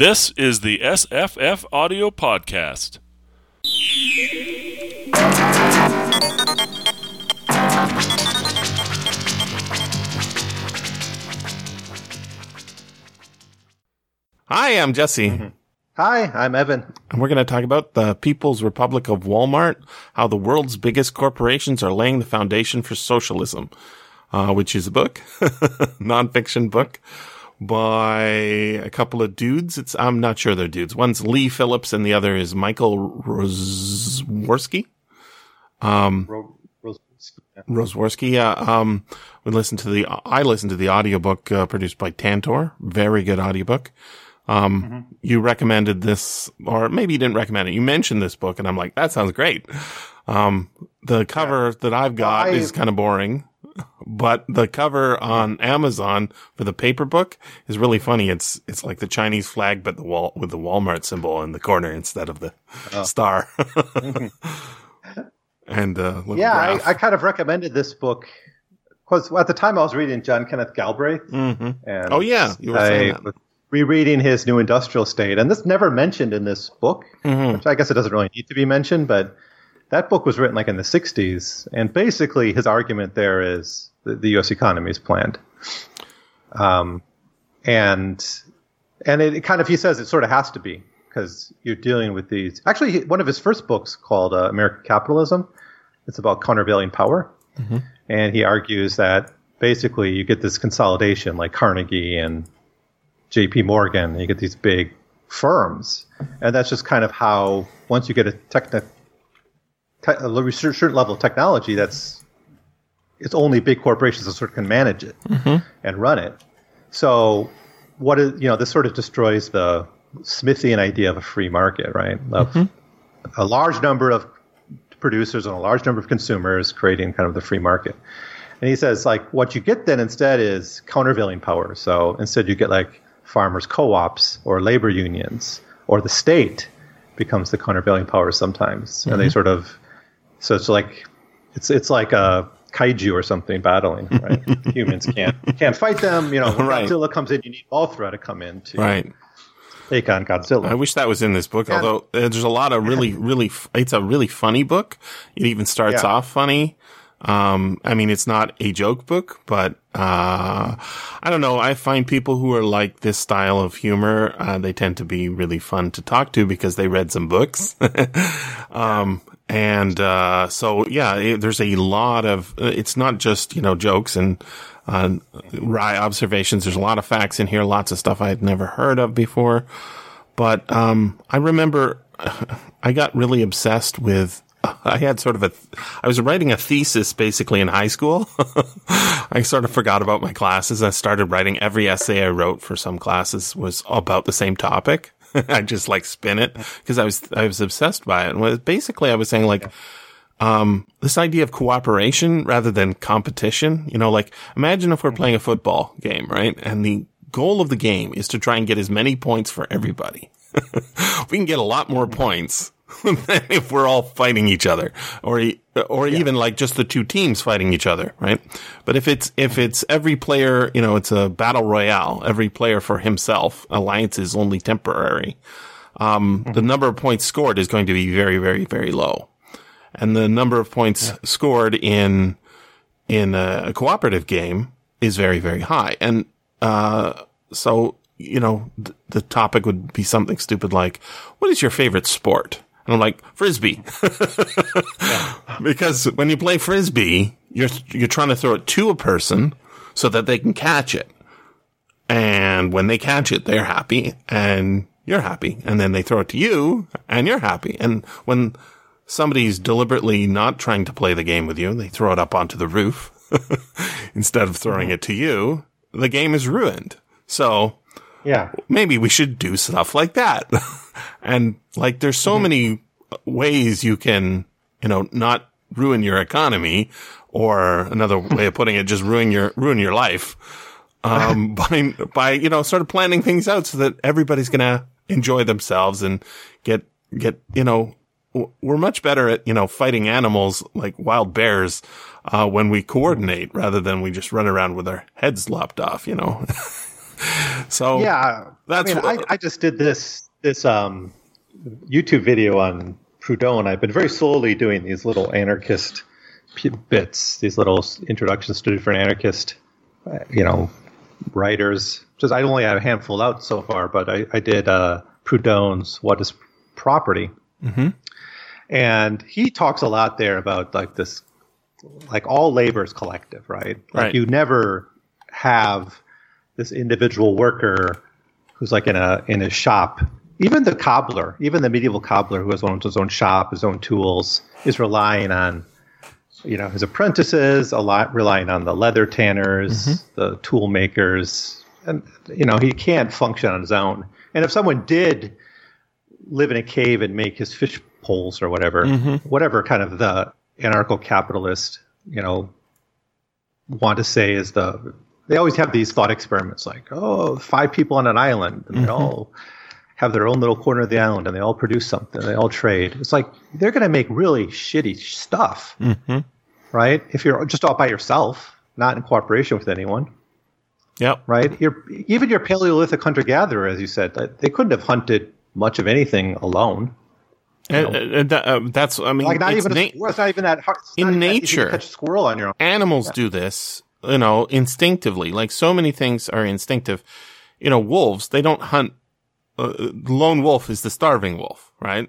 This is the SFF Audio Podcast. Hi, I'm Jesse. Mm-hmm. Hi, I'm Evan. And we're going to talk about the People's Republic of Walmart, how the world's biggest corporations are laying the foundation for socialism, uh, which is a book, nonfiction book by a couple of dudes. It's, I'm not sure they're dudes. One's Leigh Phillips and the other is Michael Rozworski. Um, Ro- yeah. Rozworski. Yeah. Um, we listened to the, I listened to the audiobook, uh, produced by Tantor. Very good audiobook. Um, you recommended this, or maybe you didn't recommend it. You mentioned this book and I'm like, that sounds great. Um, the cover that I've got I- is kind of boring, but the cover on Amazon for the paper book is really funny. It's, it's like the Chinese flag, but the wall with the Walmart symbol in the corner instead of the star. and, uh, Yeah. I, I kind of recommended this book because at the time I was reading John Kenneth Galbraith. Mhm. And Oh, yeah, you were saying I that. rereading his New Industrial State, and this never mentioned in this book, Mhm. which I guess it doesn't really need to be mentioned, but that book was written like in the 60s, and basically his argument there is the, the U.S. economy is planned. Um, and and it, kind of he says it sort of has to be because you're dealing with these. Actually, one of his first books called uh, American Capitalism. It's about countervailing power, and he argues that basically you get this consolidation like Carnegie and J.P. Morgan. and You get these big firms, and that's just kind of how once you get a techni- te- a certain level of technology, that's it's only big corporations that sort of can manage it mm-hmm. and run it. So, what is you know this sort of destroys the Smithian idea of a free market, right? Of mm-hmm. a large number of producers and a large number of consumers creating kind of the free market. And he says like what you get then instead is countervailing power. So instead you get like farmers co-ops or labor unions or the state becomes the countervailing power sometimes. And they mm-hmm. sort of so it's like it's it's like a kaiju or something battling, right? Humans can't can't fight them. You know, when Right. Godzilla comes in, you need Mothra to come in to Right. take on Godzilla. I wish that was in this book, Yeah. although uh, there's a lot of really, really, it's a really funny book. It even starts Yeah. off funny. Um, I mean, it's not a joke book, but, uh, I don't know. I find people who are like this style of humor, uh, they tend to be really fun to talk to because they read some books. um, and, uh, so yeah, it, there's a lot of, it's not just, you know, jokes and, uh, wry observations. There's a lot of facts in here, lots of stuff I had never heard of before. But um, I remember I got really obsessed with. I had sort of a. I was writing a thesis basically in high school. I sort of forgot about my classes. I started writing every essay I wrote for some classes was about the same topic. I just like spin it because I was I was obsessed by it. And was basically I was saying like um, this idea of cooperation rather than competition. You know, like imagine if we're playing a football game, right? And the goal of the game is to try and get as many points for everybody. we can get a lot more points than if we're all fighting each other or, or even like just the two teams fighting each other, right? But if it's, if it's every player, you know, it's a battle royale, every player for himself, alliance is only temporary. Um, the number of points scored is going to be very, very, very low. And the number of points scored in in a cooperative game is very very high. And uh so you know th- the topic would be something stupid like what is your favorite sport and i'm like frisbee because when you play frisbee you're you're trying to throw it to a person so that they can catch it and when they catch it they're happy and you're happy and then they throw it to you and you're happy and when somebody's deliberately not trying to play the game with you, they throw it up onto the roof instead of throwing it to you, the game is ruined. So yeah. maybe we should do stuff like that. and like there's so many ways you can, you know, not ruin your economy or another way of putting it, just ruin your, ruin your life. Um, by, by, you know, sort of planning things out so that everybody's going to enjoy themselves and get, get, you know, we're much better at, you know, fighting animals like wild bears, uh, when we coordinate rather than we just run around with our heads lopped off, you know? so yeah, that's I, mean, what- I, I just did this this um, YouTube video on Proudhon. I've been very slowly doing these little anarchist p- bits, these little introductions to different anarchist, uh, you know, writers. Just I only have a handful out so far, but I, I did uh, Proudhon's "What Is Property," and he talks a lot there about like this, like all labor is collective, right? Like Right. you never have this individual worker who's like in a in a shop. Even the cobbler, even the medieval cobbler who has owns his own shop, his own tools, is relying on you know his apprentices, a lot relying on the leather tanners, mm-hmm. the tool makers, and you know he can't function on his own. And if someone did live in a cave and make his fish poles or whatever, mm-hmm. whatever kind of the anarcho capitalist, you know, want to say is the they always have these thought experiments like, oh, five people on an island and they mm-hmm. all have their own little corner of the island and they all produce something, they all trade. It's like they're going to make really shitty stuff, right? If you're just all by yourself, not in cooperation with anyone, yep. right? You're, even your Paleolithic hunter gatherer, as you said, they couldn't have hunted much of anything alone. And, and that, uh, that's I mean Like not it's even na- squirrel. It's not even that hard. In not even that easy to nature. catch a squirrel on your own. animals do this, you know, instinctively. Like so many things are instinctive. You know, wolves, they don't hunt. Uh, the lone wolf is the starving wolf, right?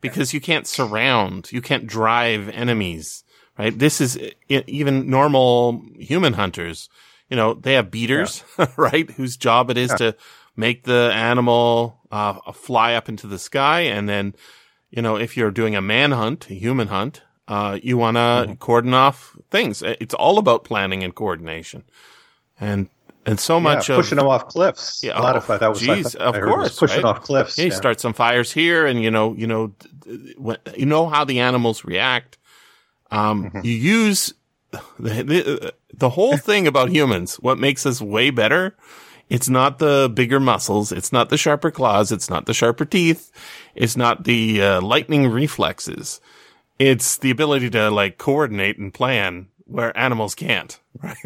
Because you can't surround, you can't drive enemies, right? This is even normal human hunters. You know, they have beaters, right? Whose job it is to make the animal uh, fly up into the sky and then you know, if you're doing a manhunt, a human hunt, uh, you want to Mm-hmm. cordon off things. It's all about planning and coordination, and and so much yeah, of pushing them off cliffs. Yeah, a lot oh, of that was geez, I of course, pushing right? off cliffs. yeah, you yeah. start some fires here, and you know, you know, d- d- when- you know how the animals react. Um, Mm-hmm. you use the, the the whole thing about humans. What makes us way better? It's not the bigger muscles. It's not the sharper claws. It's not the sharper teeth. It's not the uh, lightning reflexes. It's the ability to like coordinate and plan where animals can't. Right?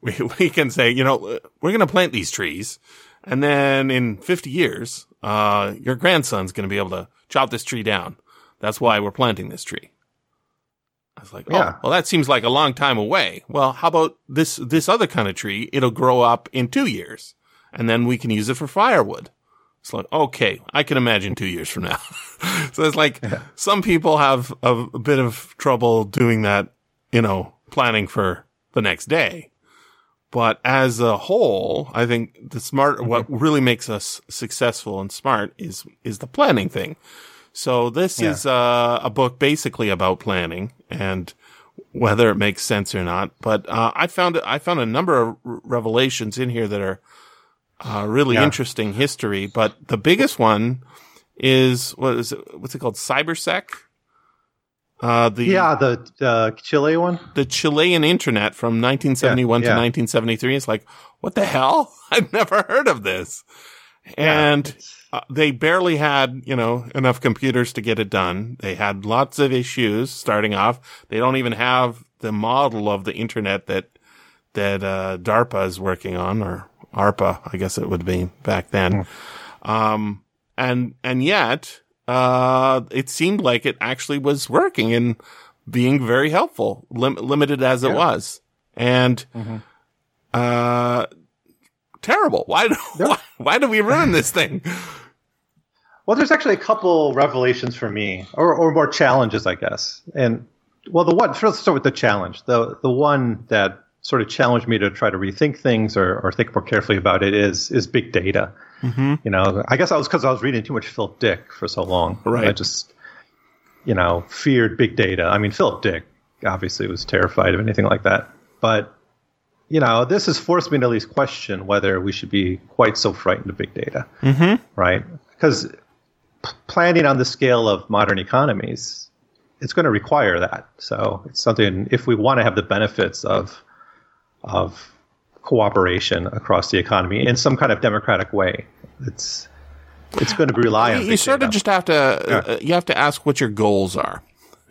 We we can say, you know, we're going to plant these trees, and then in 50 years, uh, your grandson's going to be able to chop this tree down. That's why we're planting this tree. I was like, oh, Yeah. well, that seems like a long time away. Well, how about this, this other kind of tree? It'll grow up in two years and then we can use it for firewood. It's like, okay, I can imagine two years from now. so it's like some people have a, a bit of trouble doing that, you know, planning for the next day. But as a whole, I think the smart, what really makes us successful and smart is, is the planning thing. So this Yeah. is uh, a book basically about planning and whether it makes sense or not. But uh, I found I found a number of revelations in here that are uh, really Yeah. interesting history. But the biggest one is what is it? What's it called? Cybersyn. Uh, the yeah, the uh, Chile one. the Chilean internet from 1971 Yeah, to 1973. It's like, what the hell? I've never heard of this. And uh, they barely had, you know, enough computers to get it done. They had lots of issues starting off. They don't even have the model of the internet that, that, uh, DARPA is working on or ARPA, I guess it would be back then. Um, and, and yet, uh, it seemed like it actually was working and being very helpful, lim- limited as it Yeah. was. And, uh, terrible. Why, do- why, why do we ruin this thing? Well, there's actually a couple revelations for me, or, or more challenges, I guess. And well, the one first, let's start with the challenge. The the one that sort of challenged me to try to rethink things or, or think more carefully about it is is big data. Mm-hmm. You know, I guess that was because I was reading too much Philip Dick for so long. Right. I just, you know, feared big data. I mean, Philip Dick obviously was terrified of anything like that. But, you know, this has forced me to at least question whether we should be quite so frightened of big data. Mm-hmm. Right. Because p- planning on the scale of modern economies, it's going to require that. So it's something, if we want to have the benefits of, of cooperation across the economy in some kind of democratic way. It's it's going to rely on You sort of just have to, uh, you have to ask what your goals are.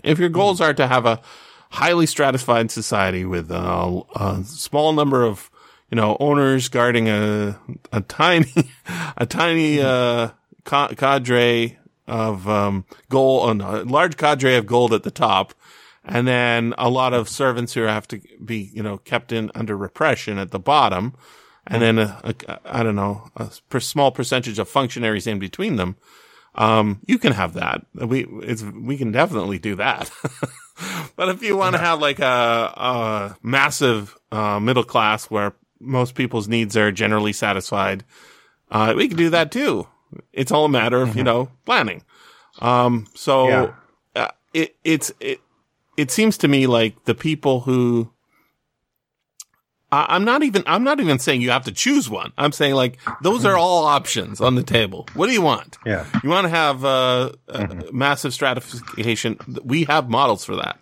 If your goals are to have a highly stratified society with a, a small number of you know, owners guarding a, a tiny, a tiny, uh, ca- cadre of, um, gold, a large cadre of gold at the top. And then a lot of servants who have to be, you know, kept in under repression at the bottom. And then a I don't know, a per small percentage of functionaries in between them. Um, you can have that. We, it's, we can definitely do that. but if you want to have like a, a massive, uh, middle class where most people's needs are generally satisfied, uh, we can do that too. It's all a matter of, you know, planning. Um, so, Yeah. uh, it, it's, it, it seems to me like the people who, I- I'm not even, I'm not even saying you have to choose one. I'm saying like, those are all options on the table. What do you want? Yeah. You want to have uh, uh, massive stratification? We have models for that.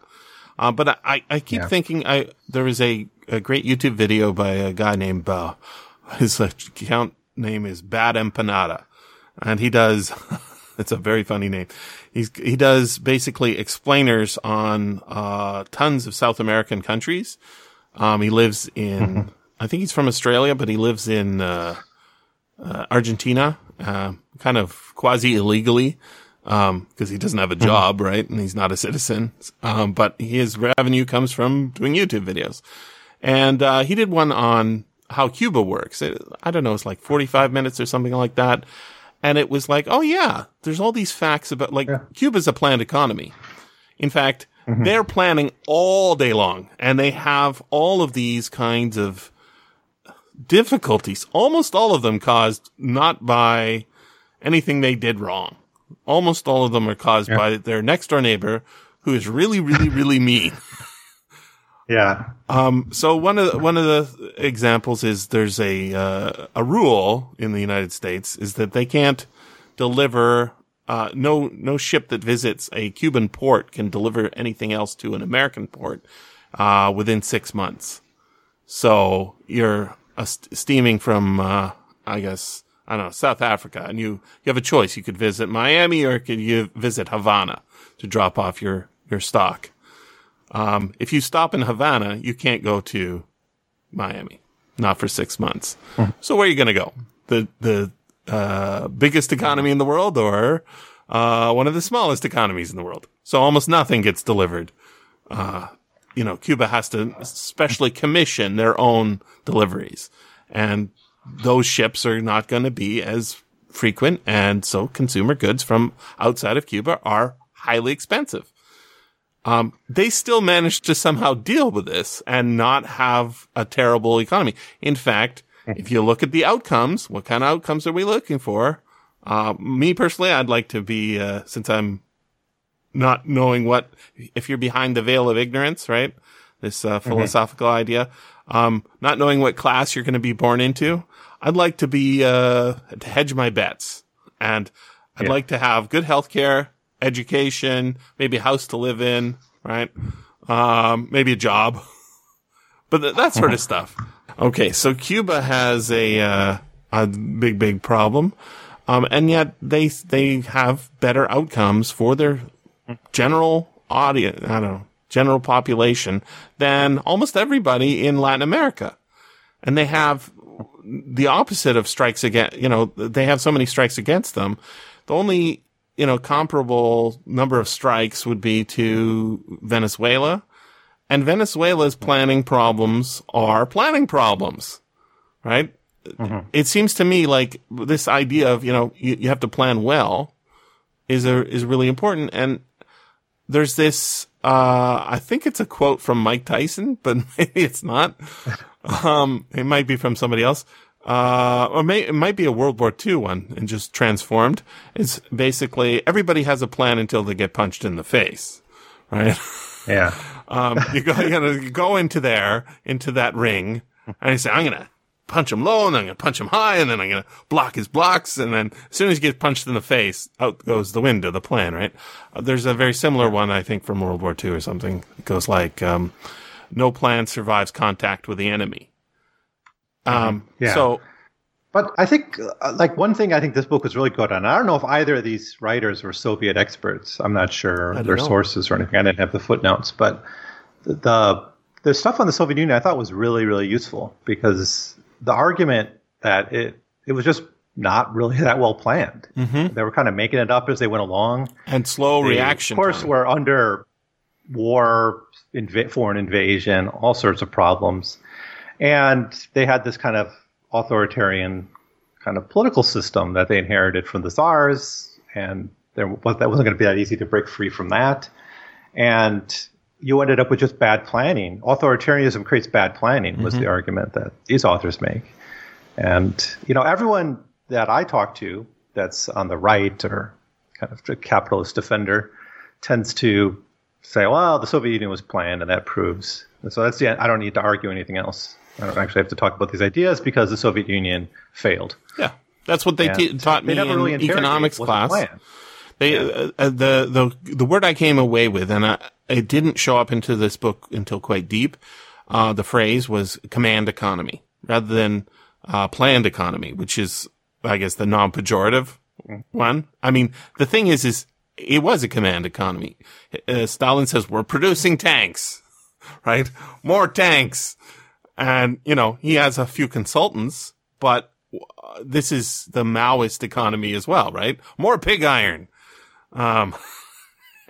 Uh, but I, I keep Yeah. thinking I there is a, a great YouTube video by a guy named uh, his account name is Bad Empanada, and he does. it's a very funny name. He's he does basically explainers on uh, tons of South American countries. Um, he lives in I think he's from Australia, but he lives in uh, uh, Argentina, uh, kind of quasi illegally, um, cause he doesn't have a job, right? And he's not a citizen. Um, but his revenue comes from doing YouTube videos. And, uh, he did one on how Cuba works. It, I don't know, it's like 45 minutes or something like that. And it was like, oh yeah, there's all these facts about, like, Cuba's a planned economy. In fact, mm-hmm. they're planning all day long and they have all of these kinds of difficulties, almost all of them caused not by anything they did wrong. Almost all of them are caused by their next door neighbor who is really, really, really mean. Yeah. Um, so one of the, one of the examples is there's a uh, a rule in the United States is that they can't deliver uh, no no ship that visits a Cuban port can deliver anything else to an American port uh, within six months. So you're st- steaming from uh, I guess I don't know South Africa, and you you have a choice. You could visit Miami or could you visit Havana to drop off your your stock. Um, if you stop in Havana, you can't go to Miami, not for six months. So where are you going to go? The the uh, biggest economy in the world, or uh, one of the smallest economies in the world? So almost nothing gets delivered. Uh, you know, Cuba has to specially commission their own deliveries, and those ships are not going to be as frequent, and so consumer goods from outside of Cuba are highly expensive um, they still managed to somehow deal with this and not have a terrible economy. In fact, if you look at the outcomes, what kind of outcomes are we looking for? Uh, me personally, I'd like to be, uh, since I'm not knowing what, if you're behind the veil of ignorance, right? This, uh, philosophical idea, um, not knowing what class you're going to be born into. I'd like to be, uh, to hedge my bets and I'd Yeah. like to have good health care, education, maybe a house to live in, right? Um, maybe a job, but th- that sort of stuff. Okay. So Cuba has a, uh, a big, big problem. Um, and yet they, they have better outcomes for their general audience. I don't know, general population than almost everybody in Latin America. And they have the opposite of strikes against, you know, they have so many strikes against them. The only, you know, comparable number of strikes would be to Venezuela. And Venezuela's planning problems are planning problems, right? It seems to me like this idea of, you know, you, you have to plan well is a, is really important. And there's this, uh, I think it's a quote from Mike Tyson, but maybe it's not. Um, it might be from somebody else. Uh, or may, it might be a World War II one and just transformed. It's basically everybody has a plan until they get punched in the face, right? Yeah. Um, you go, you gotta go into there, into that ring, and you say, I'm gonna punch him low, and then I'm gonna punch him high, and then I'm gonna block his blocks, and then as soon as he gets punched in the face, out goes the wind of the plan, right? Uh, there's a very similar one, I think, from World War II or something. It goes like, um, no plan survives contact with the enemy. Um, Yeah. so, But I think, uh, like, one thing I think this book was really good on. I don't know if either of these writers were Soviet experts. I'm not sure their know. sources or anything. I didn't have the footnotes, but the the stuff on the Soviet Union I thought was really, really useful because the argument that it it was just not really that well planned. Mm-hmm. They were kind of making it up as they went along, and slow They, reaction. Of course, time. we're under war, inv- foreign invasion, all sorts of problems, and they had this kind of authoritarian kind of political system that they inherited from the czars, and there was, that wasn't going to be that easy to break free from that, and you ended up with just bad planning. Authoritarianism creates bad planning was the mm-hmm. argument that these authors make. And, you know, everyone that I talk to that's on the right or kind of a capitalist defender tends to say, well, the Soviet Union was planned and that proves. And so that's the end. I don't need to argue anything else. I don't actually have to talk about these ideas because the Soviet Union failed. yeah, that's what they taught they me really in interrogated economics class. They uh, uh, the the the word I came away with, and I, it didn't show up into this book until quite deep. Uh, the phrase was command economy rather than uh, planned economy, which is, I guess, the non-pejorative one. I mean, the thing is, is it was a command economy. Uh, Stalin says we're producing tanks, right? More tanks, and you know he has a few consultants, but uh, this is the Maoist economy as well, right? More pig iron. Um,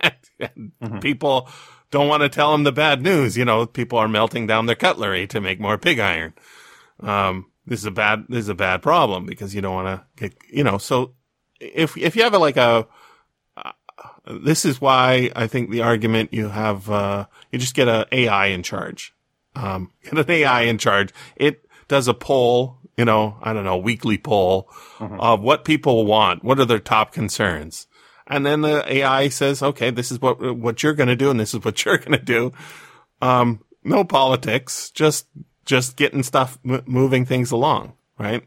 and, and people don't want to tell him the bad news. You know, people are melting down their cutlery to make more pig iron. Um, this is a bad, this is a bad problem because you don't want to get, you know, so if, if you have a, like a, uh, this is why I think the argument you have, uh, you just get a AI in charge. Um, get an AI in charge. It does a poll, you know, I don't know, weekly poll of what people want. What are their top concerns? And then the AI says, okay, this is what, what you're going to do and this is what you're going to do. Um, no politics, just, just getting stuff, m- moving things along, right?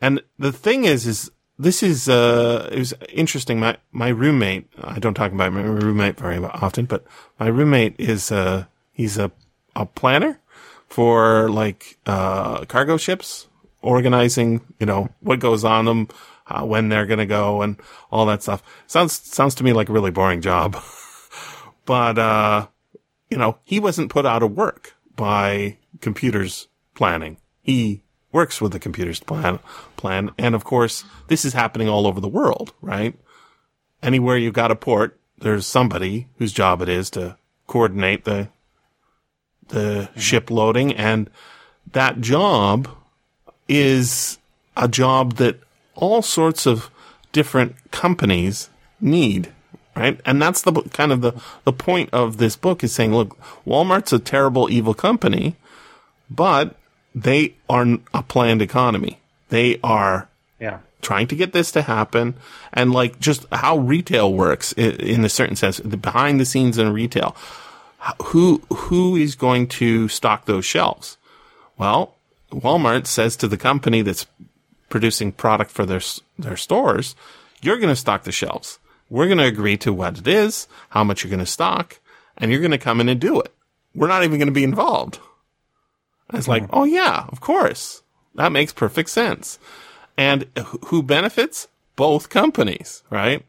And the thing is, is this is, uh, it was interesting. My, my roommate, I don't talk about my roommate very often, but my roommate is, uh, he's a, a planner for like, uh, cargo ships, organizing, you know, what goes on them, uh, when they're going to go and all that stuff. Sounds, sounds to me like a really boring job. but, uh, you know, he wasn't put out of work by computers planning. He works with the computers plan, plan. And of course, this is happening all over the world, right? Anywhere you've got a port, there's somebody whose job it is to coordinate the, the ship loading. And that job is a job that all sorts of different companies need, right? And that's the kind of the, the point of this book is saying, look, Walmart's a terrible, evil company, but they are a planned economy. They are Yeah. trying to get this to happen and like just how retail works in a certain sense, the behind the scenes in retail. Who, who is going to stock those shelves? Well, Walmart says to the company that's producing product for their their stores, you're going to stock the shelves. We're going to agree to what it is, how much you're going to stock, and you're going to come in and do it. We're not even going to be involved. It's like, hmm. oh yeah, of course. That makes perfect sense. And who benefits? Both companies, right?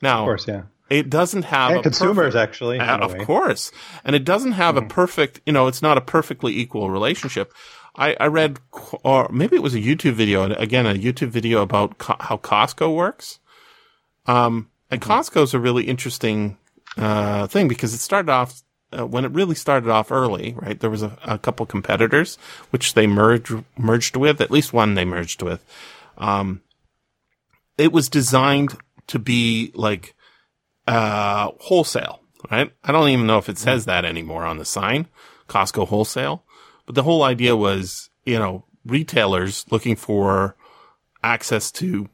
Now, Of course, yeah. It doesn't have And a consumers, perfect- actually. uh, of course. And it doesn't have a perfect, you know, it's not a perfectly equal relationship. I, I read, or maybe it was a YouTube video, and again, a YouTube video about co- how Costco works. Um, and Costco is a really interesting, uh, thing because it started off, uh, when it really started off early, right? There was a, a couple competitors, which they merged, merged with, at least one they merged with. Um, it was designed to be like, uh, wholesale, right? I don't even know if it says that anymore on the sign, Costco wholesale. But the whole idea was, you know, retailers looking for access to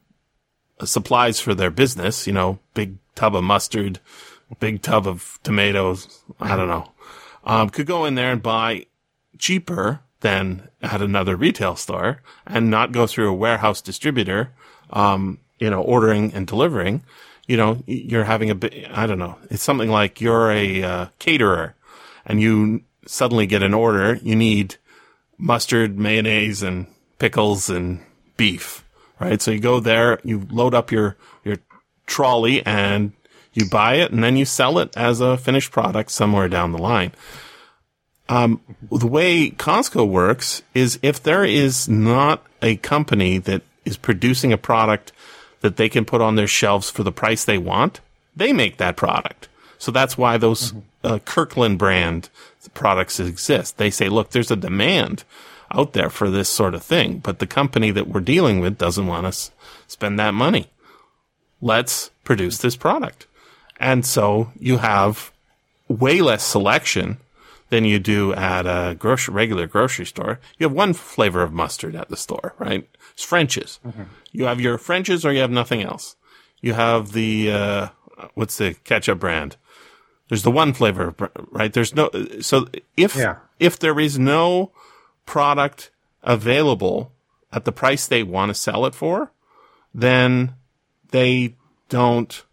uh, supplies for their business, you know, big tub of mustard, big tub of tomatoes, I don't know, um, could go in there and buy cheaper than at another retail store and not go through a warehouse distributor, um, you know, ordering and delivering. You know, you're having a bit, I don't know, it's something like you're a uh, caterer and you suddenly get an order, you need mustard, mayonnaise, and pickles and beef, right? So you go there, you load up your, your trolley and you buy it and then you sell it as a finished product somewhere down the line. um, the way Costco works is if there is not a company that is producing a product that they can put on their shelves for the price they want, they make that product. So that's why those uh, Kirkland brand products exist. They say, look, there's a demand out there for this sort of thing, but the company that we're dealing with doesn't want us spend that money. Let's produce this product. And so you have way less selection than you do at a grocery, regular grocery store. You have one flavor of mustard at the store, right? It's French's. You have your French's or you have nothing else. You have the, uh, what's the ketchup brand? There's the one flavor, right? There's no, so if, Yeah. if there is no product available at the price they want to sell it for, then they don't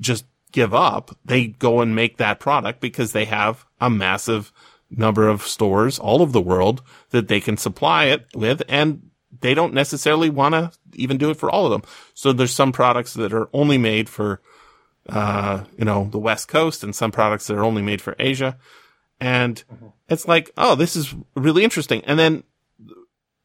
just give up. They go and make that product because they have a massive number of stores all over the world that they can supply it with and they don't necessarily want to even do it for all of them. So there's some products that are only made for, uh, you know, the West Coast and some products that are only made for Asia. And it's like, oh, this is really interesting. And then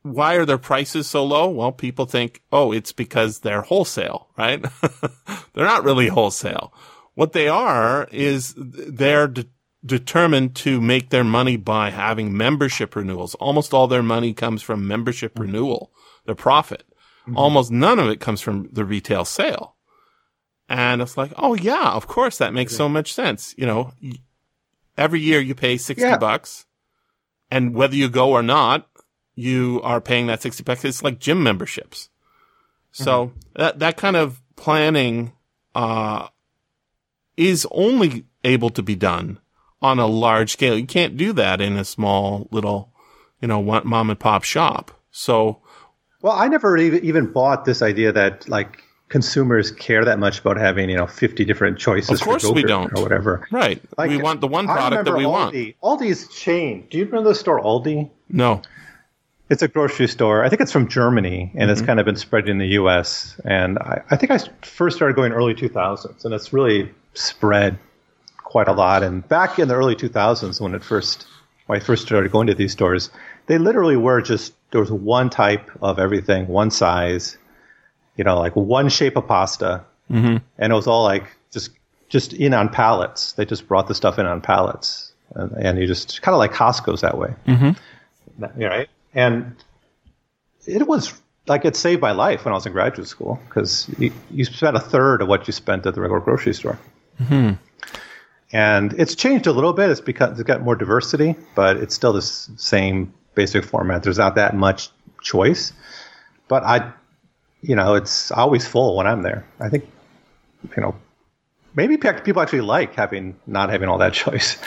why are their prices so low? Well, people think, oh, it's because they're wholesale, right? they're not really wholesale. What they are is they're de- determined to make their money by having membership renewals. Almost all their money comes from membership mm-hmm. renewal, their profit. Mm-hmm. Almost none of it comes from the retail sale. And it's like, oh yeah, of course that makes so much sense. You know, every year you pay 60 Yeah. bucks and whether you go or not, you are paying that 60 bucks. It's like gym memberships. So mm-hmm. that, that kind of planning, uh, is only able to be done on a large scale. You can't do that in a small little, you know, one mom and pop shop. So Well, I never even even bought this idea that like consumers care that much about having you know 50 different choices. Of course we don't. or whatever. Right. Like, we want the one product that we want. Aldi. Aldi's chain. Do you remember the store Aldi? No. It's a grocery store. I think it's from Germany, and Mm-hmm. it's kind of been spread in the U.S. And I, I think i first started going early 2000s, and it's really spread quite a lot. And back in the early 2000s, when it first when I first started going to these stores, they literally were just there was one type of everything, one size, you know, like one shape of pasta, Mm-hmm. and it was all like just just in on pallets. They just brought the stuff in on pallets, and, and you just kind of like Costco's that way. Mm-hmm. Right, and it was like it saved my life when I was in graduate school because you, you spent a third of what you spent at the regular grocery store. And it's changed a little bit. It's because it's got more diversity, but it's still the same basic format. There's not that much choice, but I, you know, it's always full when I'm there. I think, you know, maybe people actually like having not having all that choice.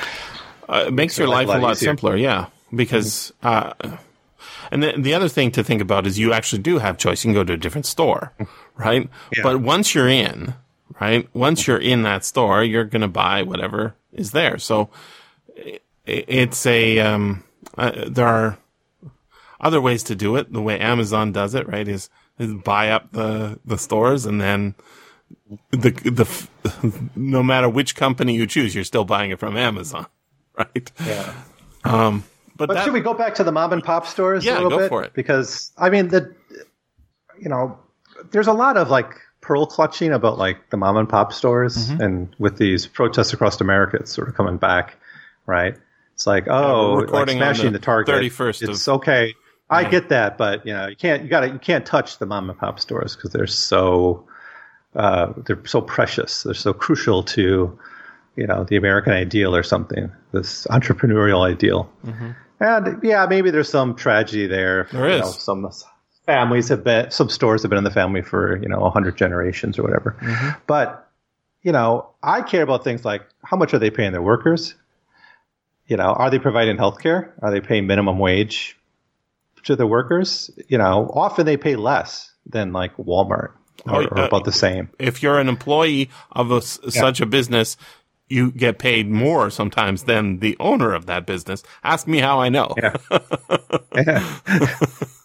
Uh, it makes your life a a lot simpler, yeah. Because, uh, and the, the other thing to think about is you actually do have choice. You can go to a different store, right? Yeah. But once you're in, right? Once you're in that store, you're going to buy whatever is there. So it's a, um, uh, there are other ways to do it. The way Amazon does it, right? Is, is buy up the, the stores and then the, the, no matter which company you choose, you're still buying it from Amazon, right? Yeah. Um, but, But that, should we go back to the mom and pop stores Yeah, a little go bit? for it. Because I mean, the you know, there's a lot of like pearl clutching about like the mom and pop stores, Mm-hmm. and with these protests across America, it's sort of coming back, right? It's like, oh, like smashing the the, target. 31st of- It's okay. I get that, but you know, you can't. You got to. You can't touch the mom and pop stores because they're so. Uh, they're so precious. They're so crucial to, you know, the American ideal or something. This entrepreneurial ideal. And yeah, maybe there's some tragedy there. There You is. know, some families have been, some stores have been in the family for you know a hundred generations or whatever. But you know, I care about things like how much are they paying their workers? You know, are they providing health care? Are they paying minimum wage to the workers? You know, often they pay less than like Walmart or, Oh, or uh, about the same. if you're an employee of a such a business, you get paid more sometimes than the owner of that business. Ask me how I know.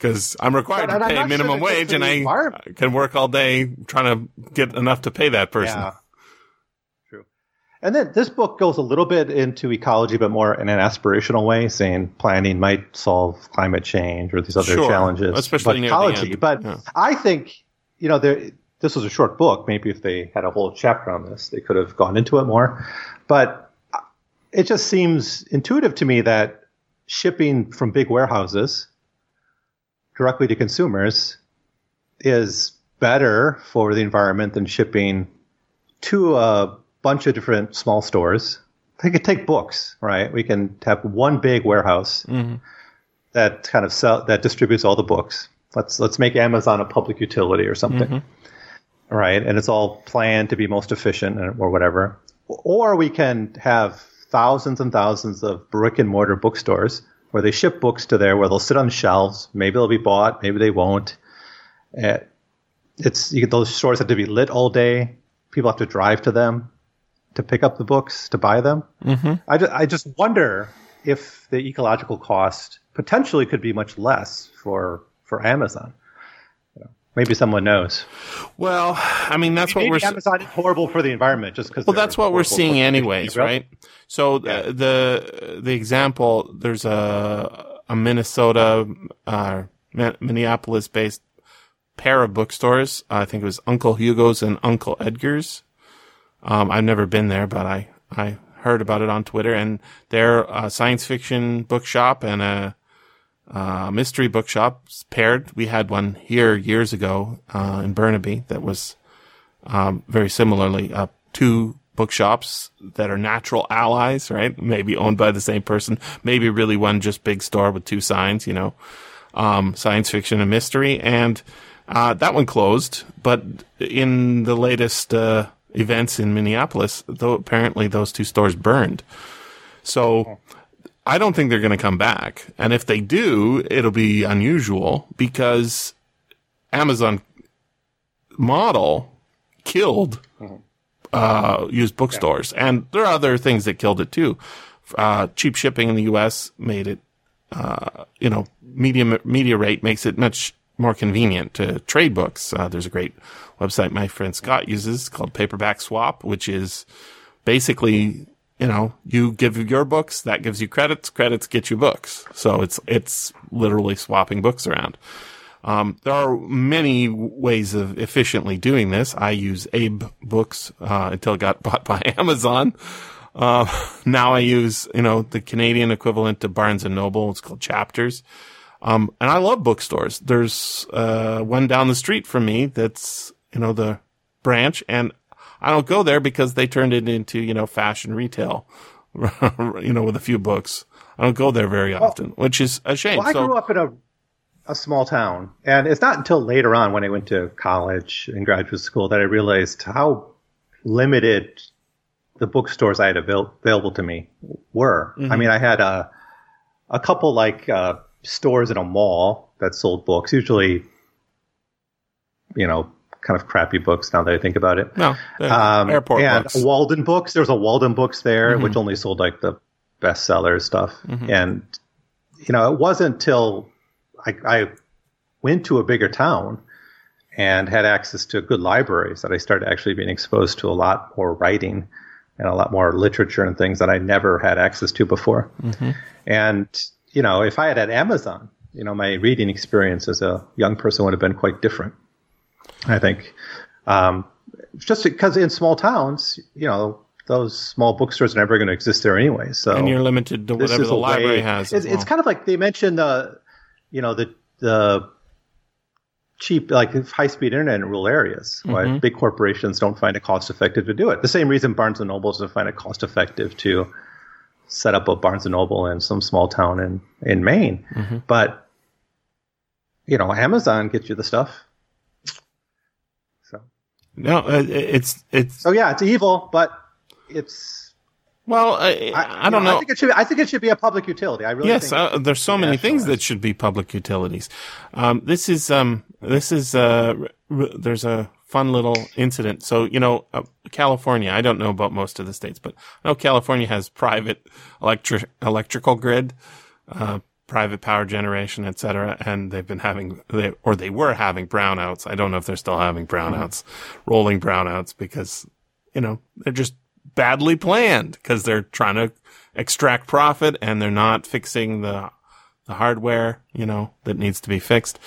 Because I'm required But to pay not sure minimum wage and I can work all day trying to get enough to pay that person. Yeah. True. And then this book goes a little bit into ecology, but more in an aspirational way, saying planning might solve climate change or these other Sure. challenges. Especially but ecology. But Yeah. I think, you know, there, this was a short book. Maybe if they had a whole chapter on this, they could have gone into it more. But it just seems intuitive to me that shipping from big warehouses directly to consumers is better for the environment than shipping to a bunch of different small stores. They could take books, right? We can have one big warehouse mm-hmm. that kind of sell that distributes all the books. Let's let's make Amazon a public utility or something, mm-hmm. right? And it's all planned to be most efficient or whatever. Or we can have thousands and thousands of brick and mortar bookstores where they ship books to there, where they'll sit on shelves. Maybe they'll be bought, maybe they won't. Uh, it's you, those stores have to be lit all day. People have to drive to them to pick up the books to buy them. Mm-hmm. I, ju- I just wonder if the ecological cost potentially could be much less for for Amazon. You know, maybe someone knows. Well, I mean, that's what Maybe we're. s- Amazon is horrible for the environment just because. Well, that's what we're seeing anyways, right? So the, the the example there's a a Minnesota, uh, Minneapolis based pair of bookstores. I think it was Uncle Hugo's and Uncle Edgar's. Um, I've never been there, but I I heard about it on Twitter, and they're a science fiction bookshop and a uh, mystery bookshops paired. We had one here years ago uh, in Burnaby that was um, very similarly uh, two bookshops that are natural allies, right? Maybe owned by the same person, maybe really one just big store with two signs, you know, um, science fiction and mystery. And uh, that one closed, but in the latest uh, events in Minneapolis, though apparently those two stores burned. So I don't think they're going to come back. And if they do, it'll be unusual because Amazon model killed uh, used bookstores, and there are other things that killed it too. Uh, cheap shipping in the U.S. made it, uh, you know, media media rate makes it much more convenient to trade books. Uh, there's a great website my friend Scott uses called Paperback Swap, which is basically, you know, you give your books, that gives you credits, credits get you books. So it's it's literally swapping books around. Um, there are many ways of efficiently doing this. I use Abe Books uh, until it got bought by Amazon. Uh, now I use, you know, the Canadian equivalent to Barnes and Noble. It's called Chapters. Um, and I love bookstores. There's uh, one down the street from me that's, you know, the branch, and I don't go there because they turned it into, you know, fashion retail, you know, with a few books. I don't go there very often, which is a shame. Well, I so, grew up in a a small town, and it's not until later on when I went to college and graduate school that I realized how limited the bookstores I had avail- available to me were. I mean, I had a a couple like uh, stores in a mall that sold books, usually, you know, kind of crappy books. Now that I think about it, no, um, airport and books. Walden Books. There was a Walden Books there, Mm-hmm. which only sold like the bestseller stuff. And you know, it wasn't until I, I went to a bigger town and had access to good libraries that I started actually being exposed to a lot more writing and a lot more literature and things that I never had access to before. Mm-hmm. And you know, if I had had Amazon, you know, my reading experience as a young person would have been quite different. I think, um, just because in small towns, you know, those small bookstores are never going to exist there anyway. So and you're limited to whatever the library way- has. It's, as it's kind of like they mentioned the, you know, the the cheap like high speed internet in rural areas. Why Mm-hmm. big corporations don't find it cost effective to do it. The same reason Barnes and Noble doesn't find it cost effective to set up a Barnes and Noble in some small town in in Maine. Mm-hmm. But you know, Amazon gets you the stuff. No, uh, it's it's so yeah, it's evil, but it's well, I, I, don't you know. I think it should. I think it should be a public utility. I really yes, think uh, there's so many things that should be public utilities. Um, this is um, this is uh, there's a fun little incident. So you know, uh, California. I don't know about most of the states, but I know California has private electric electrical grid. Uh, private power generation, et cetera, and they've been having, they, or they were having brownouts. I don't know if they're still having brownouts, rolling brownouts, because, you know, they're just badly planned because they're trying to extract profit and they're not fixing the the hardware, you know, that needs to be fixed.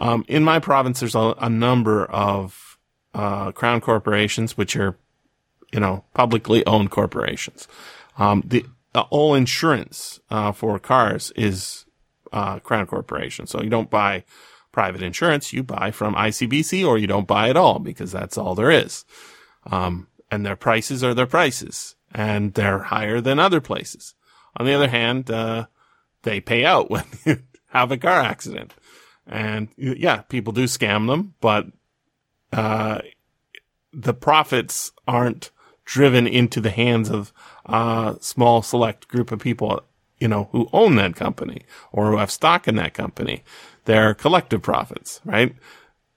Um, in my province, there's a, a number of uh, crown corporations, which are, you know, publicly owned corporations. Um, the uh, all insurance uh, for cars is uh, crown corporation, so you don't buy private insurance. You buy from ICBC, or you don't buy at all because that's all there is. Um, and their prices are their prices, and they're higher than other places. On the other hand, uh, they pay out when you have a car accident. And yeah, people do scam them, but, uh, the profits aren't driven into the hands of a small select group of people, you know, who own that company or who have stock in that company. They're collective profits, right?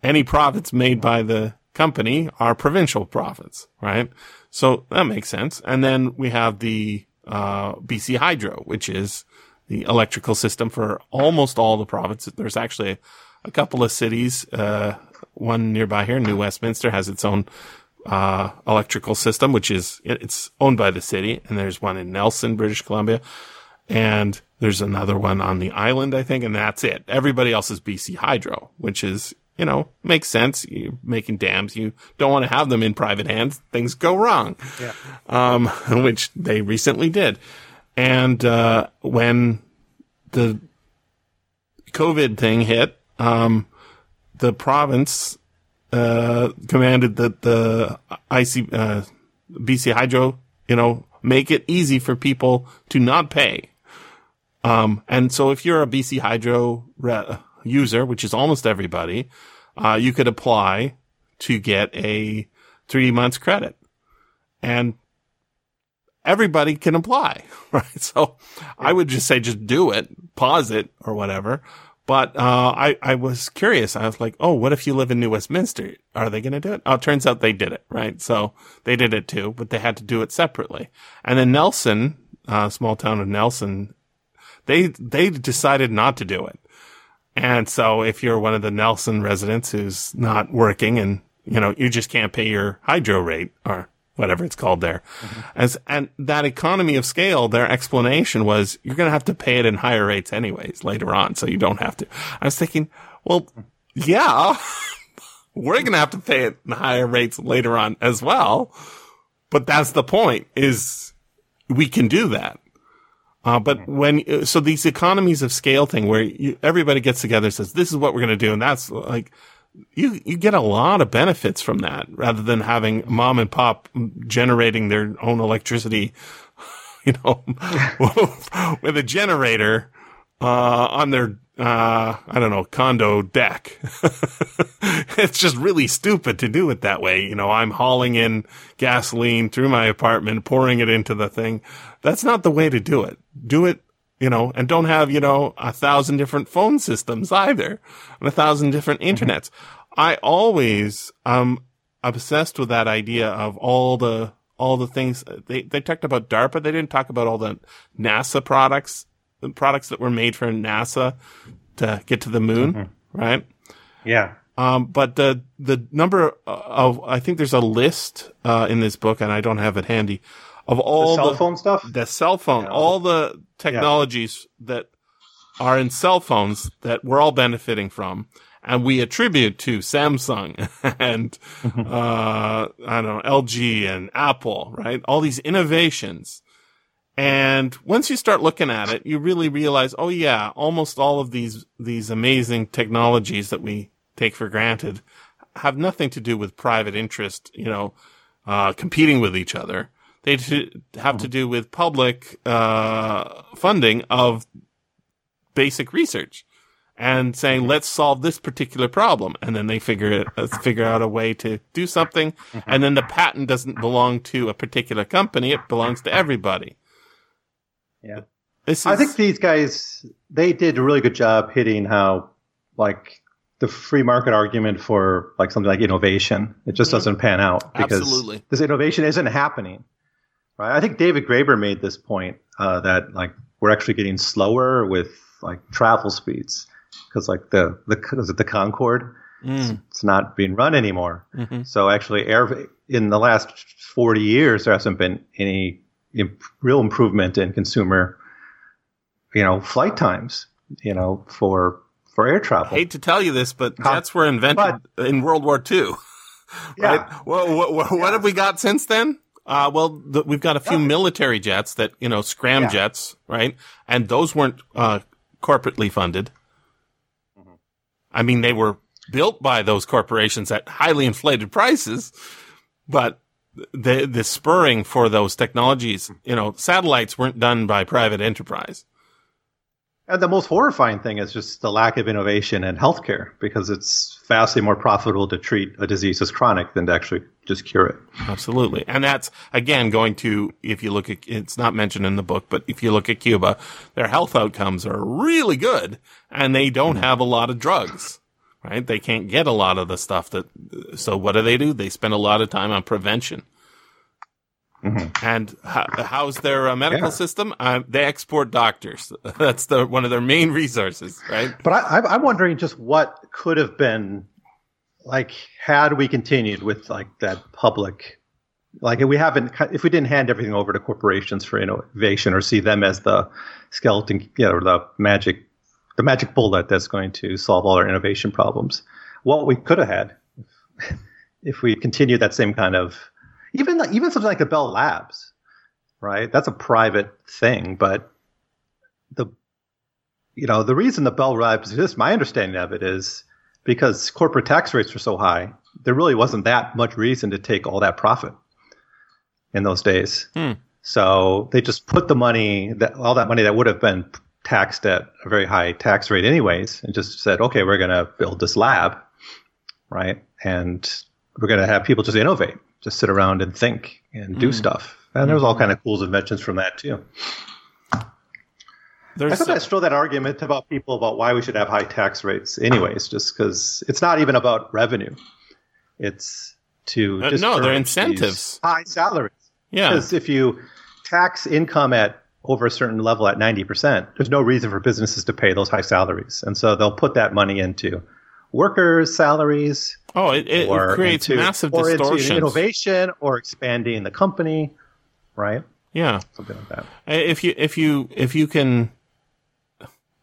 Any profits made by the company are provincial profits, right? So that makes sense. And then we have the, uh, BC Hydro, which is, the electrical system for almost all the provinces. There's actually a couple of cities, uh, one nearby here, New Westminster has its own, uh, electrical system, which is, it's owned by the city. And there's one in Nelson, British Columbia. And there's another one on the island, I think. And that's it. Everybody else is BC Hydro, which is, you know, makes sense. You're making dams. You don't want to have them in private hands. Things go wrong. Yeah. Um, which they recently did. And uh, when the COVID thing hit, um, the province uh, commanded that the IC uh, BC Hydro, you know, make it easy for people to not pay. Um, and so if you're a BC Hydro re- user, which is almost everybody, uh, you could apply to get a three months credit. And everybody can apply, right? So I would just say, just do it, pause it or whatever. But, uh, I, I was curious. I was like, oh, what if you live in New Westminster? Are they going to do it? Oh, turns out they did it, right? So they did it too, but they had to do it separately. And then Nelson, uh, small town of Nelson, they, they decided not to do it. And so if you're one of the Nelson residents who's not working and, you know, you just can't pay your hydro rate or whatever it's called there. Mm-hmm. As, and that economy of scale, their explanation was you're going to have to pay it in higher rates anyways later on. So you don't have to. I was thinking, well, yeah, we're going to have to pay it in higher rates later on as well. But that's the point is we can do that. Uh, but mm-hmm. when, so these economies of scale thing where you, everybody gets together and says, this is what we're going to do. And that's like, you you get a lot of benefits from that rather than having mom and pop generating their own electricity, you know, with a generator uh, on their uh, I don't know condo deck. it's just really stupid to do it that way. You know, I'm hauling in gasoline through my apartment, pouring it into the thing. That's not the way to do it. Do it you know, and don't have, you know, a thousand different phone systems either and a thousand different mm-hmm. internets. Mm-hmm. I always, um, obsessed with that idea of all the, all the things they, they talked about DARPA. They didn't talk about all the NASA products, the products that were made for NASA to get to the moon, mm-hmm. right? Yeah. Um, but the, the number of, I think there's a list, uh, in this book and I don't have it handy of all the cell the, phone stuff, the cell phone, yeah. all the technologies yeah. that are in cell phones that we're all benefiting from. And we attribute to Samsung and, uh, I don't know, LG and Apple, right? All these innovations. And once you start looking at it, you really realize, oh yeah, almost all of these, these amazing technologies that we take for granted have nothing to do with private interest, you know, uh, competing with each other. They have to do with public uh, funding of basic research and saying, let's solve this particular problem. And then they figure it, uh, figure out a way to do something. And then the patent doesn't belong to a particular company. It belongs to everybody. Yeah. Is, I think these guys, they did a really good job hitting how, like, the free market argument for like something like innovation, it just mm-hmm. doesn't pan out because Absolutely. this innovation isn't happening. Right. I think David Graeber made this point uh, that like we're actually getting slower with like travel speeds because like the the the Concorde Mm. It's not being run anymore. Mhm. So actually, air in the last 40 years, there hasn't been any imp- real improvement in consumer, you know, flight times, you know, for for air travel. I hate to tell you this, but jets were invented in World War II. Yeah. Right? Well, what, what, what have we got since then? Uh, well, the, we've got a few Nothing. military jets that, you know, scram Yeah. jets, right? And those weren't, uh, corporately funded. Mm-hmm. I mean, they were built by those corporations at highly inflated prices, but the, the spurring for those technologies, you know, satellites weren't done by private enterprise. And the most horrifying thing is just the lack of innovation in healthcare because it's vastly more profitable to treat a disease as chronic than to actually just cure it. Absolutely. And that's, again, going to, if you look at, it's not mentioned in the book, but if you look at Cuba, their health outcomes are really good and they don't have a lot of drugs, right? They can't get a lot of the stuff that, so what do they do? They spend a lot of time on prevention. And how, how's their uh, medical Yeah. system? Uh, they export doctors. That's the, one of their main resources, right? But I, I'm- I'm wondering just what could have been like had we continued with like that public, like if we haven't, if we didn't hand everything over to corporations for innovation or see them as the skeleton, you know, or the magic, the magic bullet that's going to solve all our innovation problems. What we could have had if we continued that same kind of, even even something like the Bell Labs, right? That's a private thing, but the you know, the reason the Bell Labs exists, my understanding of it is because corporate tax rates were so high, there really wasn't that much reason to take all that profit in those days. Hmm. So they just put the money that all that money that would have been taxed at a very high tax rate anyways, and just said, okay, we're going to build this lab, right? And we're going to have people just innovate, just sit around and think and do Hmm. stuff. And there was all kind of cool inventions from that too. I There's, sometimes throw that argument about people about why we should have high tax rates, anyways, just because it's not even about revenue. It's to Uh, no, they're incentives. high salaries. yeah. Because if you tax income at over a certain level at ninety percent, there's no reason for businesses to pay those high salaries, and so they'll put that money into workers' salaries Oh, it, it or creates into, massive or into innovation or expanding the company, right? Yeah. Something like that. if you if you if you can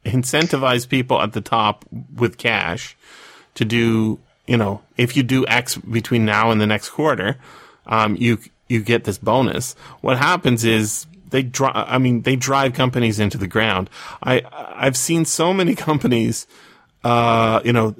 incentivize people at the top with cash to do you know if you do x between now and the next quarter um you you get this bonus what happens is they drive i mean they drive companies into the ground i i've seen so many companies uh you know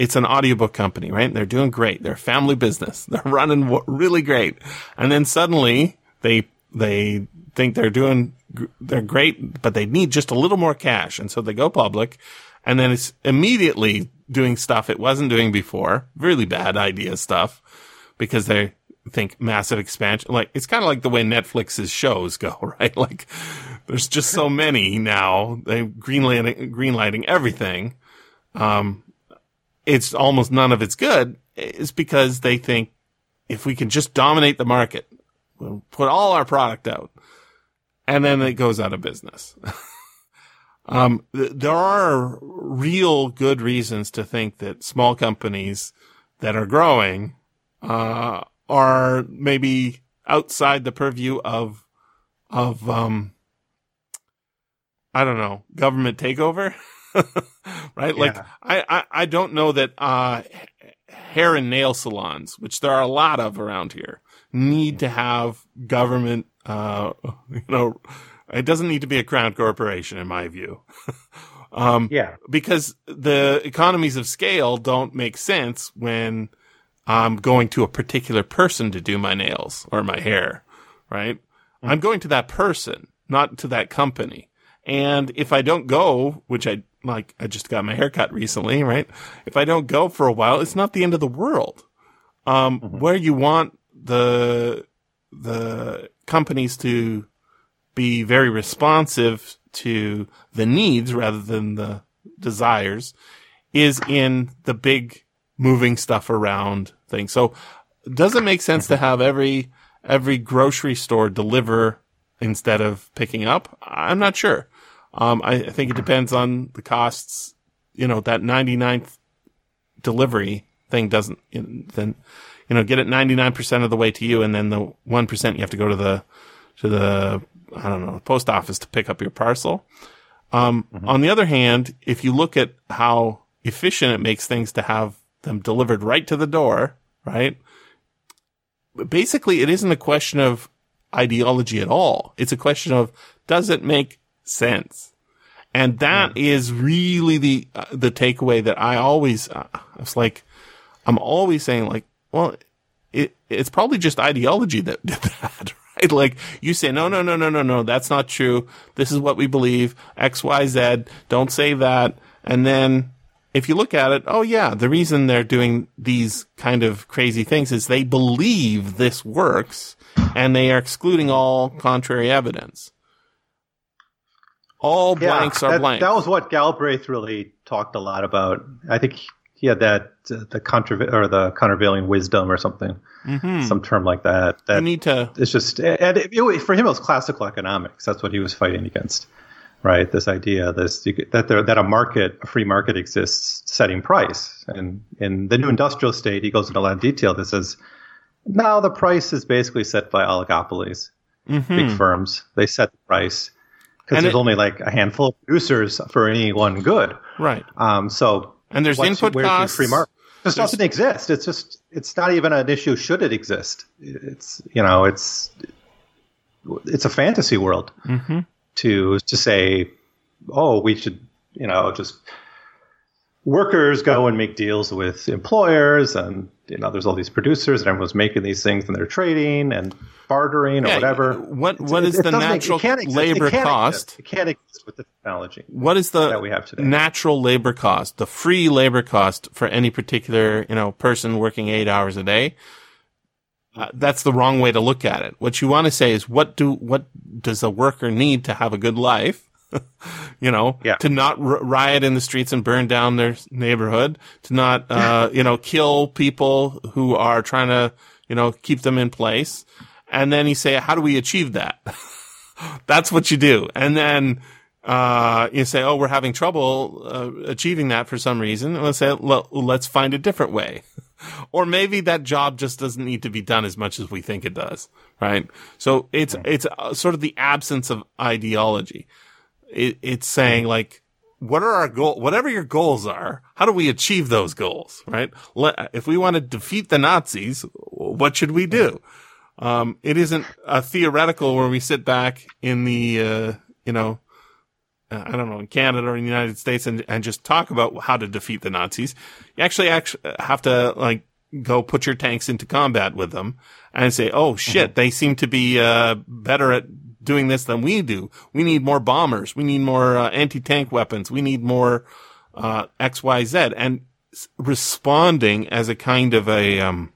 it's an audiobook company, right? They're doing great. They're a family business. They're running w- really great. And then suddenly they, they think they're doing, they're great, but they need just a little more cash. And so they go public and then it's immediately doing stuff it wasn't doing before. Really bad idea stuff because they think massive expansion. Like it's kind of like the way Netflix's shows go, right? Like there's just so many now. They greenlighting, greenlighting everything um, it's almost none of it's good is because they think if we can just dominate the market, we'll put all our product out and then it goes out of business. um, th- there are real good reasons to think that small companies that are growing, uh, are maybe outside the purview of, of, um, I don't know, government takeover. right? Like I, I, I don't know that uh hair and nail salons, which there are a lot of around here, need to have government uh you know it doesn't need to be a crown corporation in my view. um Yeah. because the economies of scale don't make sense when I'm going to a particular person to do my nails or my hair, right? I'm going to that person, not to that company. And if I don't go, which I like, I just got my hair cut recently, right? If I don't go for a while, it's not the end of the world. Um, where you want the, the companies to be very responsive to the needs rather than the desires is in the big moving stuff around thing. So does it make sense to have every, every grocery store deliver instead of picking up? I'm not sure. Um, I, I think it depends on the costs, you know, that 99th delivery thing doesn't, then, you know, get it 99% of the way to you. And then the 1% you have to go to the, to the, I don't know, post office to pick up your parcel. Um, on the other hand, if you look at how efficient it makes things to have them delivered right to the door, right? Basically, it isn't a question of ideology at all. It's a question of does it make sense? And that is really the uh, the takeaway that I always uh, I was like I'm always saying like well it it's probably just ideology that did that right? Like you say no no no no no no that's not true. This is what we believe. Xyz don't say that. And then if you look at it oh yeah the reason they're doing these kind of crazy things is they believe this works and they are excluding all contrary evidence all blanks are that, blanks. That was what Galbraith really talked a lot about. I think he had that uh, the contra- or the countervailing wisdom or something, some term like that. That you need to it's just and it, it, for him it was classical economics. That's what he was fighting against, right? This idea, this that there that a market, a free market exists, setting price. And in the new industrial state, he goes into a lot of detail. That says now the price is basically set by oligopolies, big firms. They set the price because there's it- only like a handful of producers for any one good. right. Um, so And there's input costs. free market? There's- doesn't exist. It's just it's not even an issue. Should it exist? It's you know it's it's a fantasy world Mm-hmm. to to say, oh, we should you know just workers go and make deals with employers and you know there's all these producers and everyone's making these things and they're trading and bartering or whatever. what- It's- what is it the it natural can't exist. Labor cost? exist. It can't exist with the technology. What is the that we have today. natural labor cost, the free labor cost for any particular, you know, person working eight hours a day? Uh, that's the wrong way to look at it. What you want to say is, what do, what does a worker need to have a good life? you know, Yeah. to not r- riot in the streets and burn down their neighborhood, to not, uh, you know, kill people who are trying to, you know, keep them in place. And then you say, how do we achieve that? That's what you do. And then, uh, you say, oh, we're having trouble, uh, achieving that for some reason. And let's say, well, let's find a different way. or maybe that job just doesn't need to be done as much as we think it does. Right. So it's, it's uh, sort of the absence of ideology. It, it's saying like, what are our goal? Whatever your goals are, how do we achieve those goals? Right? Let, if we want to defeat the Nazis, what should we do? Um, it isn't a theoretical where we sit back in the, uh, you know, I don't know, in Canada or in the United States and, and just talk about how to defeat the Nazis. You actually, actually have to like go put your tanks into combat with them and say, oh shit, they seem to be, uh, better at doing this than we do. We need more bombers. We need more uh, anti-tank weapons. We need more, uh, X, Y, Z and responding as a kind of a, um,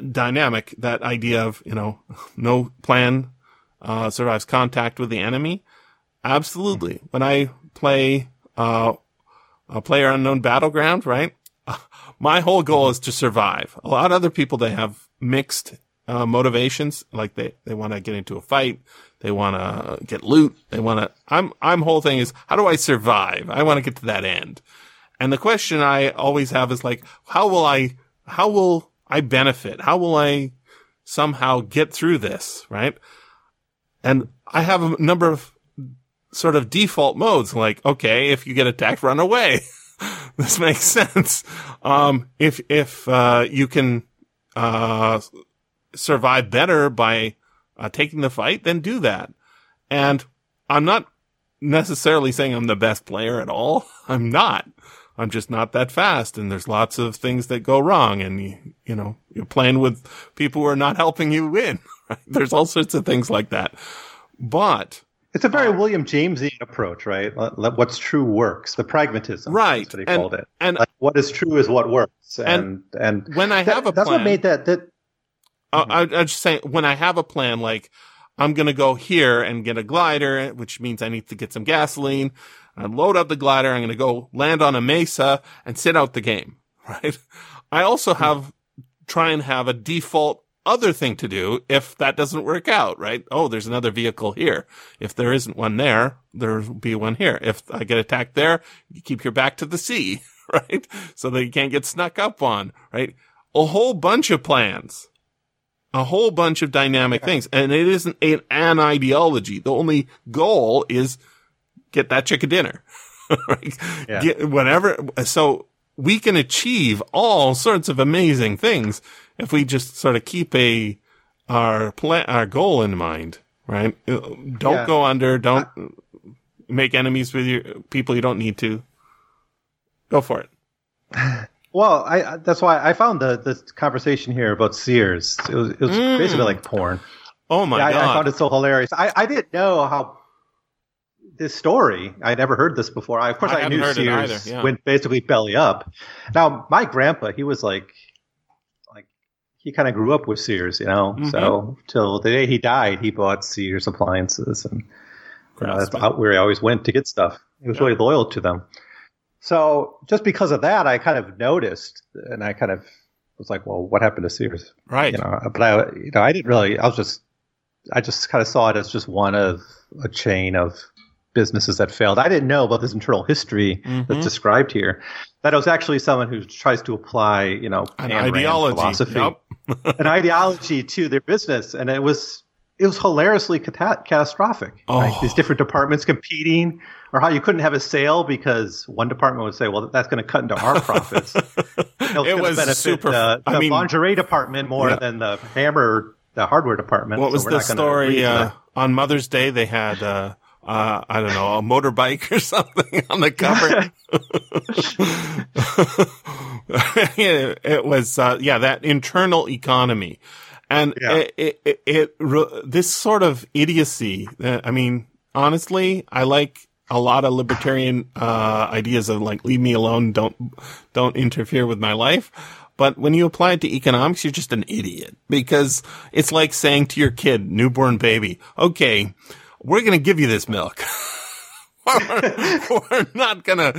dynamic, that idea of, you know, no plan, uh, survives contact with the enemy. Absolutely. When I play, uh, a player unknown battleground, right? My whole goal is to survive. A lot of other people, they have mixed, uh, motivations. Like they, they want to get into a fight. They want to get loot. They want to, I'm, I'm whole thing is, how do I survive? I want to get to that end. And the question I always have is like, how will I, how will I benefit? How will I somehow get through this? Right. And I have a number of sort of default modes like, okay, if you get attacked, run away. this makes sense. Um, if, if, uh, you can, uh, survive better by, uh, taking the fight, then do that. And I'm not necessarily saying I'm the best player at all. I'm not. I'm just not that fast. And there's lots of things that go wrong. And you, you know, you're playing with people who are not helping you win. Right? There's all sorts of things like that. But It's a very William Jamesian approach, right? What's true works. The pragmatism, Right. That's what he And- called it. and- like, what is true is what works, and And and, when I that- have a that's plan, what made that that Uh, I, I'm just saying, when I have a plan, like I'm going to go here and get a glider, which means I need to get some gasoline. I load up the glider. I'm going to go land on a mesa and sit out the game. Right. I also have try and have a default other thing to do if that doesn't work out, right? Oh, there's another vehicle here. If there isn't one there, there'll be one here. If I get attacked there, you keep your back to the sea, right? So that you can't get snuck up on, right? A whole bunch of plans. A whole bunch of dynamic things. And it isn't an, an ideology. The only goal is get that chicken dinner. right? Yeah. Get whatever. So we can achieve all sorts of amazing things if we just sort of keep a our plan, our goal in mind, right? Don't Yeah. go under. Don't make enemies with your people you don't need to. Go for it. Well, I that's why I found the the conversation here about Sears. It was it was Mm. basically like porn. Oh my Yeah, god! I found it so hilarious. I, I didn't know how this story. I never heard this before. I, of course, I I, knew Sears yeah. went basically belly up. Now, my grandpa, he was like, like he kind of grew up with Sears, you know. Mhm. So till the day he died, he bought Sears appliances, and you know, that's out where he always went to get stuff. He was Yeah. really loyal to them. So just because of that, I kind of noticed, and I kind of was like, well, what happened to Sears? right. you know but i you know i didn't really i was just i just kind of saw it as just one of a chain of businesses that failed i didn't know about this internal history Mhm. that's described here that it was actually someone who tries to apply you know An ideology. philosophy an ideology to their business and it was it was hilariously cata- catastrophic right? Oh. these different departments competing or how you couldn't have a sale because one department would say well that's going to cut into our profits You know, it was benefit super. the, the I mean, lingerie department more Yeah. than the hammer, the hardware department. what was the not gonna agree story uh, on Mother's Day? They had. Uh, uh, I don't know, a motorbike or something on the cover. it, it was, uh, yeah, that internal economy. And Yeah. it, it, it, it, re- this sort of idiocy, uh, I mean, honestly, I like a lot of libertarian, uh, ideas of like, leave me alone, don't, don't interfere with my life. But when you apply it to economics, you're just an idiot because it's like saying to your kid, newborn baby, okay, we're going to give you this milk. we're, we're not gonna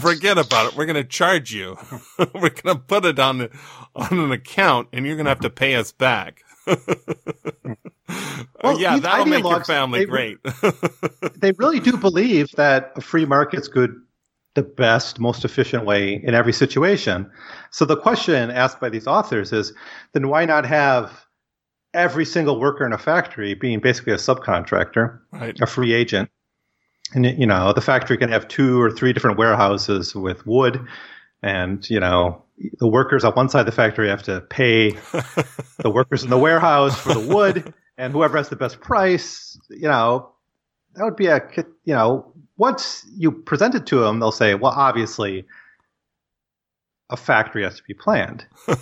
forget about it. We're gonna charge you. we're gonna put it on on an account, and you're gonna have to pay us back. Well, yeah, that'll make your family they- great. they really do believe that a free market's good, the best, most efficient way in every situation. So the question asked by these authors is, then why not have every single worker in a factory being basically a subcontractor, right. a free agent? And you know, the factory can have two or three different warehouses with wood, and you know, the workers on one side of the factory have to pay the workers in the warehouse for the wood, and whoever has the best price, you know, that would be a, you know, once you present it to them, they'll say, well, obviously, a factory has to be planned.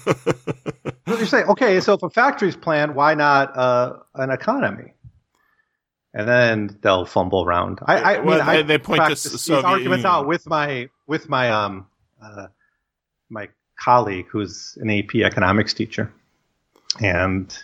You say, okay, so if a factory's planned, why not uh, an economy? And then they'll fumble around. I, I Well, mean, I they- they point to these Soviet arguments Union. out with my with my um uh, my colleague who's an AP economics teacher, and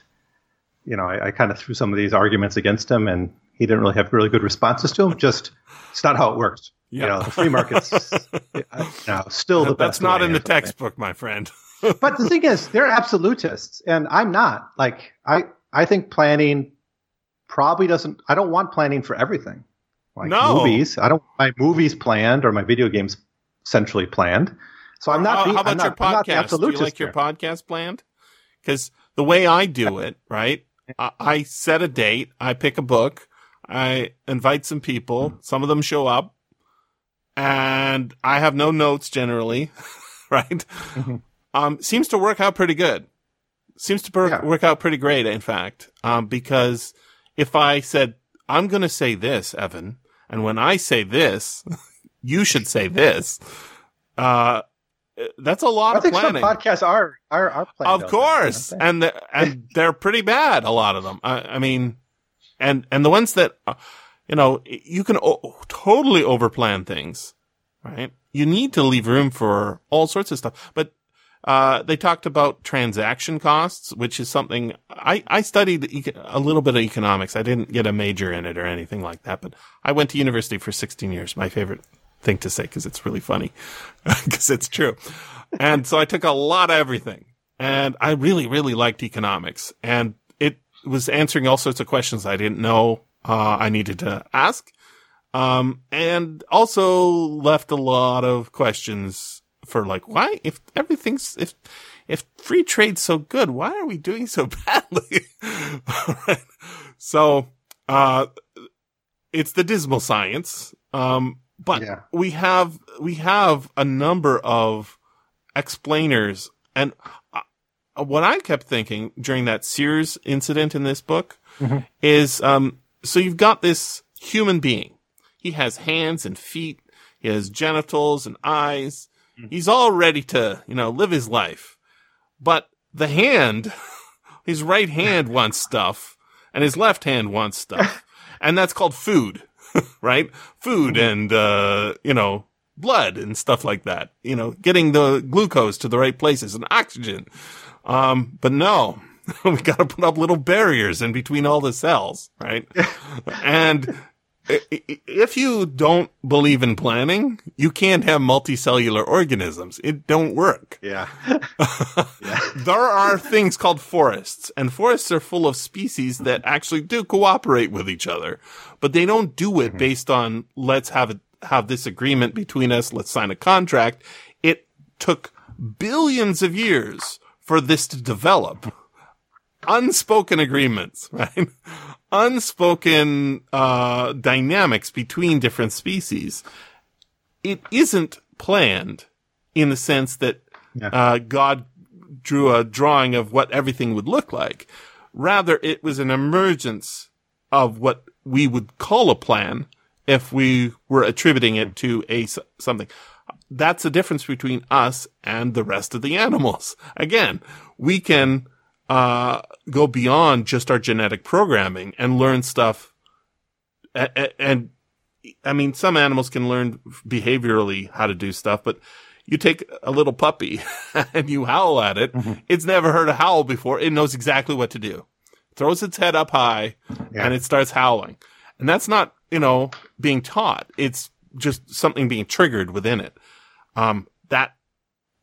you know, I, I kind of threw some of these arguments against him, and he didn't really have really good responses to them. Just it's not how it works. You Yeah. know, the free market's you know, still the best. That's not in the textbook, my friend. but the thing is, they're absolutists, and I'm not. Like, I I think planning probably doesn't. I don't want planning for everything. Like No. movies, I don't want my movies planned or my video games centrally planned. So I'm not. How, how about I'm not, your I'm not the podcast? Do you like your here. podcast planned? Because the way I do it, right? I, I set a date. I pick a book. I invite some people. Some of them show up, and I have no notes generally, right? Mhm. Um, seems to work out pretty good. Seems to work, Yeah. work out pretty great, in fact. Um, because if I said I'm going to say this, Evan, and when I say this, you should say this. Uh, that's a lot I of think planning. some podcasts are are, are planned. Of course, and the, and they're pretty bad. A lot of them. I, I mean, and and the ones that uh, you know, you can o- totally overplan things, right? You need to leave room for all sorts of stuff. But uh, they talked about transaction costs, which is something I I studied a little bit of economics. I didn't get a major in it or anything like that, but I went to university for 16 years. My favorite thing to say because it's really funny because it's true. And so I took a lot of everything. and I really, really liked economics, and it was answering all sorts of questions I didn't know uh, I needed to ask, um, and also left a lot of questions for like, why if everything's if if free trade's so good, why are we doing so badly? right. So, uh, it's the dismal science. Um, but Yeah. we have, we have a number of explainers and uh, what I kept thinking during that Sears incident in this book is, um, so you've got this human being. He has hands and feet. He has genitals and eyes. He's all ready to, you know, live his life. But the hand, his right hand wants stuff and his left hand wants stuff. and that's called food, right? Food and, uh, you know, blood and stuff like that. You know, getting the glucose to the right places and oxygen. Um, but no, we got to put up little barriers in between all the cells, right? and if you don't believe in planning, you can't have multicellular organisms. It don't work. Yeah. There are things called forests, and forests are full of species that actually do cooperate with each other, but they don't do it mm-hmm. based on let's have it, have this agreement between us, let's sign a contract. It took billions of years for this to develop. Unspoken agreements, right? Unspoken, uh, dynamics between different species. It isn't planned in the sense that Yeah. uh, God drew a drawing of what everything would look like. Rather, it was an emergence of what we would call a plan if we were attributing it to a something. That's the difference between us and the rest of the animals. Again, we can uh, go beyond just our genetic programming and learn stuff. A- a- and I mean, some animals can learn behaviorally how to do stuff, but you take a little puppy and you howl at it. It's never heard a howl before. It knows exactly what to do. Throws its head up high Yeah. and it starts howling. And that's not, you know, being taught. It's just something being triggered within it. Um, that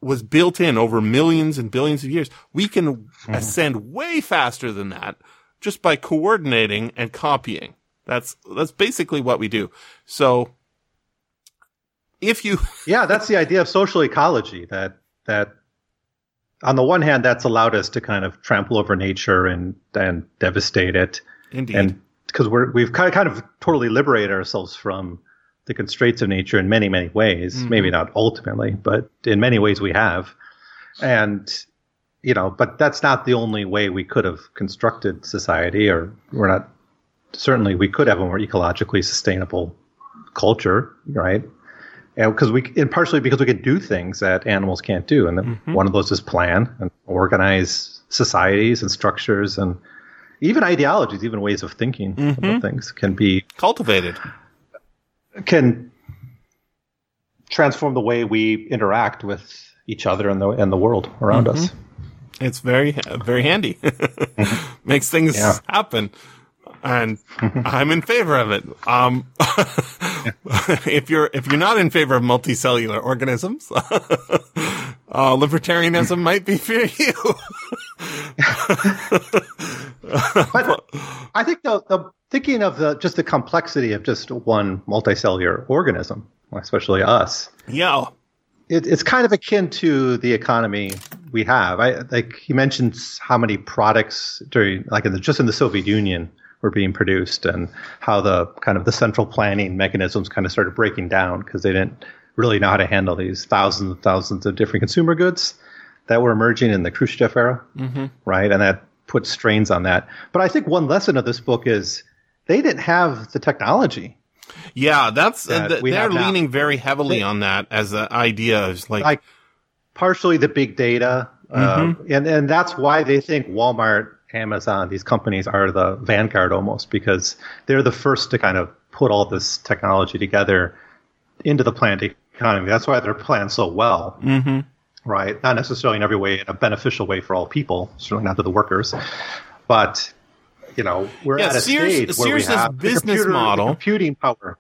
was built in over millions and billions of years. We can mm-hmm. ascend way faster than that just by coordinating and copying. That's, that's basically what we do. So if you, yeah, that's the idea of social ecology. That that on the one hand, that's allowed us to kind of trample over nature and and devastate it, indeed, and because we're we've kind of, kind of totally liberated ourselves from the constraints of nature in many many ways. Mm-hmm. Maybe not ultimately, but in many ways we have. And you know, but that's not the only way we could have constructed society, or we're not. Certainly, we could have a more ecologically sustainable culture, right? And because we, and partially because we can do things that animals can't do, and then one of those is plan and organize societies and structures and even ideologies, even ways of thinking about mm-hmm. things can be cultivated. Can transform the way we interact with each other and the and the world around mm-hmm. us. It's very, very handy. Makes things Yeah. happen. And I'm in favor of it. Um, if you're, if you're not in favor of multicellular organisms, uh, libertarianism might be for you. But I think the, the thinking of the just the complexity of just one multicellular organism, especially us, yeah. it, it's kind of akin to the economy we have. I like he mentions how many products during like in the, just in the Soviet Union were being produced and how the kind of the central planning mechanisms kind of started breaking down because they didn't really know how to handle these thousands and thousands of different consumer goods that were emerging in the Khrushchev era, mm-hmm. right? And that put strains on that. But I think one lesson of this book is they didn't have the technology Yeah. That's, uh, That th- we they're have now. leaning very heavily on that as an idea. Is like, like partially the big data, uh, and and that's why they think Walmart, Amazon, these companies are the vanguard almost because they're the first to kind of put all this technology together into the planned economy. That's why they're planned so well, mm-hmm. right? Not necessarily in every way in a beneficial way for all people, certainly not to the workers, but you know we're Yeah, at a Sears- stage where we Sears' have the business computer- model- computing power.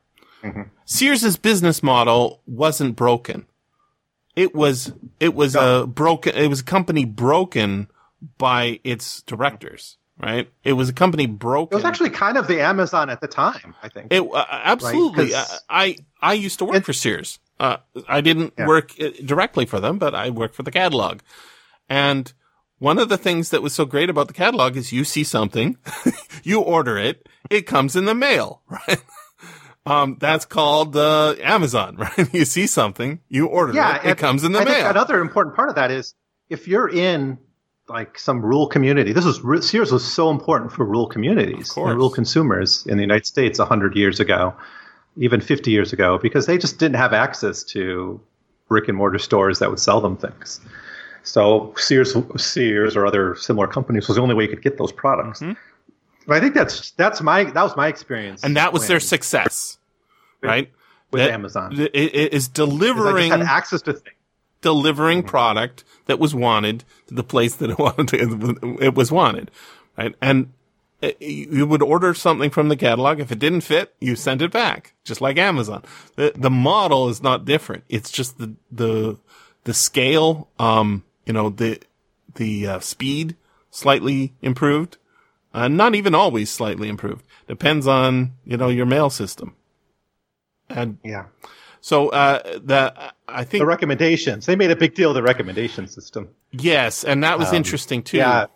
Sears's business model wasn't broken. it was it was a broken it was a company broken by its directors, right? It was a company broken. It was actually kind of the Amazon at the time, I think. It uh, absolutely. Right, I, I used to work for Sears. Uh, I didn't Yeah. work uh, directly for them, but I worked for the catalog. And one of the things that was so great about the catalog is you see something, you order it, it comes in the mail, right? Um, that's called uh, Amazon, right? You see something, you order yeah, it, it comes in the I think mail. another important part of that is if you're in like some rural community. This was Sears was so important for rural communities and rural consumers in the United States hundred years ago, even fifty years ago, because they just didn't have access to brick and mortar stores that would sell them things. So Sears, Sears or other similar companies was the only way you could get those products. But I think that's that's my that was my experience, Mm-hmm. and that was their success, right? with That- Amazon. It, is delivering access to things. Delivering product that was wanted to the place that it wanted it was wanted, right? And you would order something from the catalog. If it didn't fit, you sent it back, just like Amazon. The the model is not different. It's just the the the scale, um, you know, the the uh, speed slightly improved. Uh, not even always slightly improved. Depends on you know your mail system. And Yeah. So uh, the I think The recommendations. They made a big deal of the recommendation system. Yes, and that was interesting too. yeah.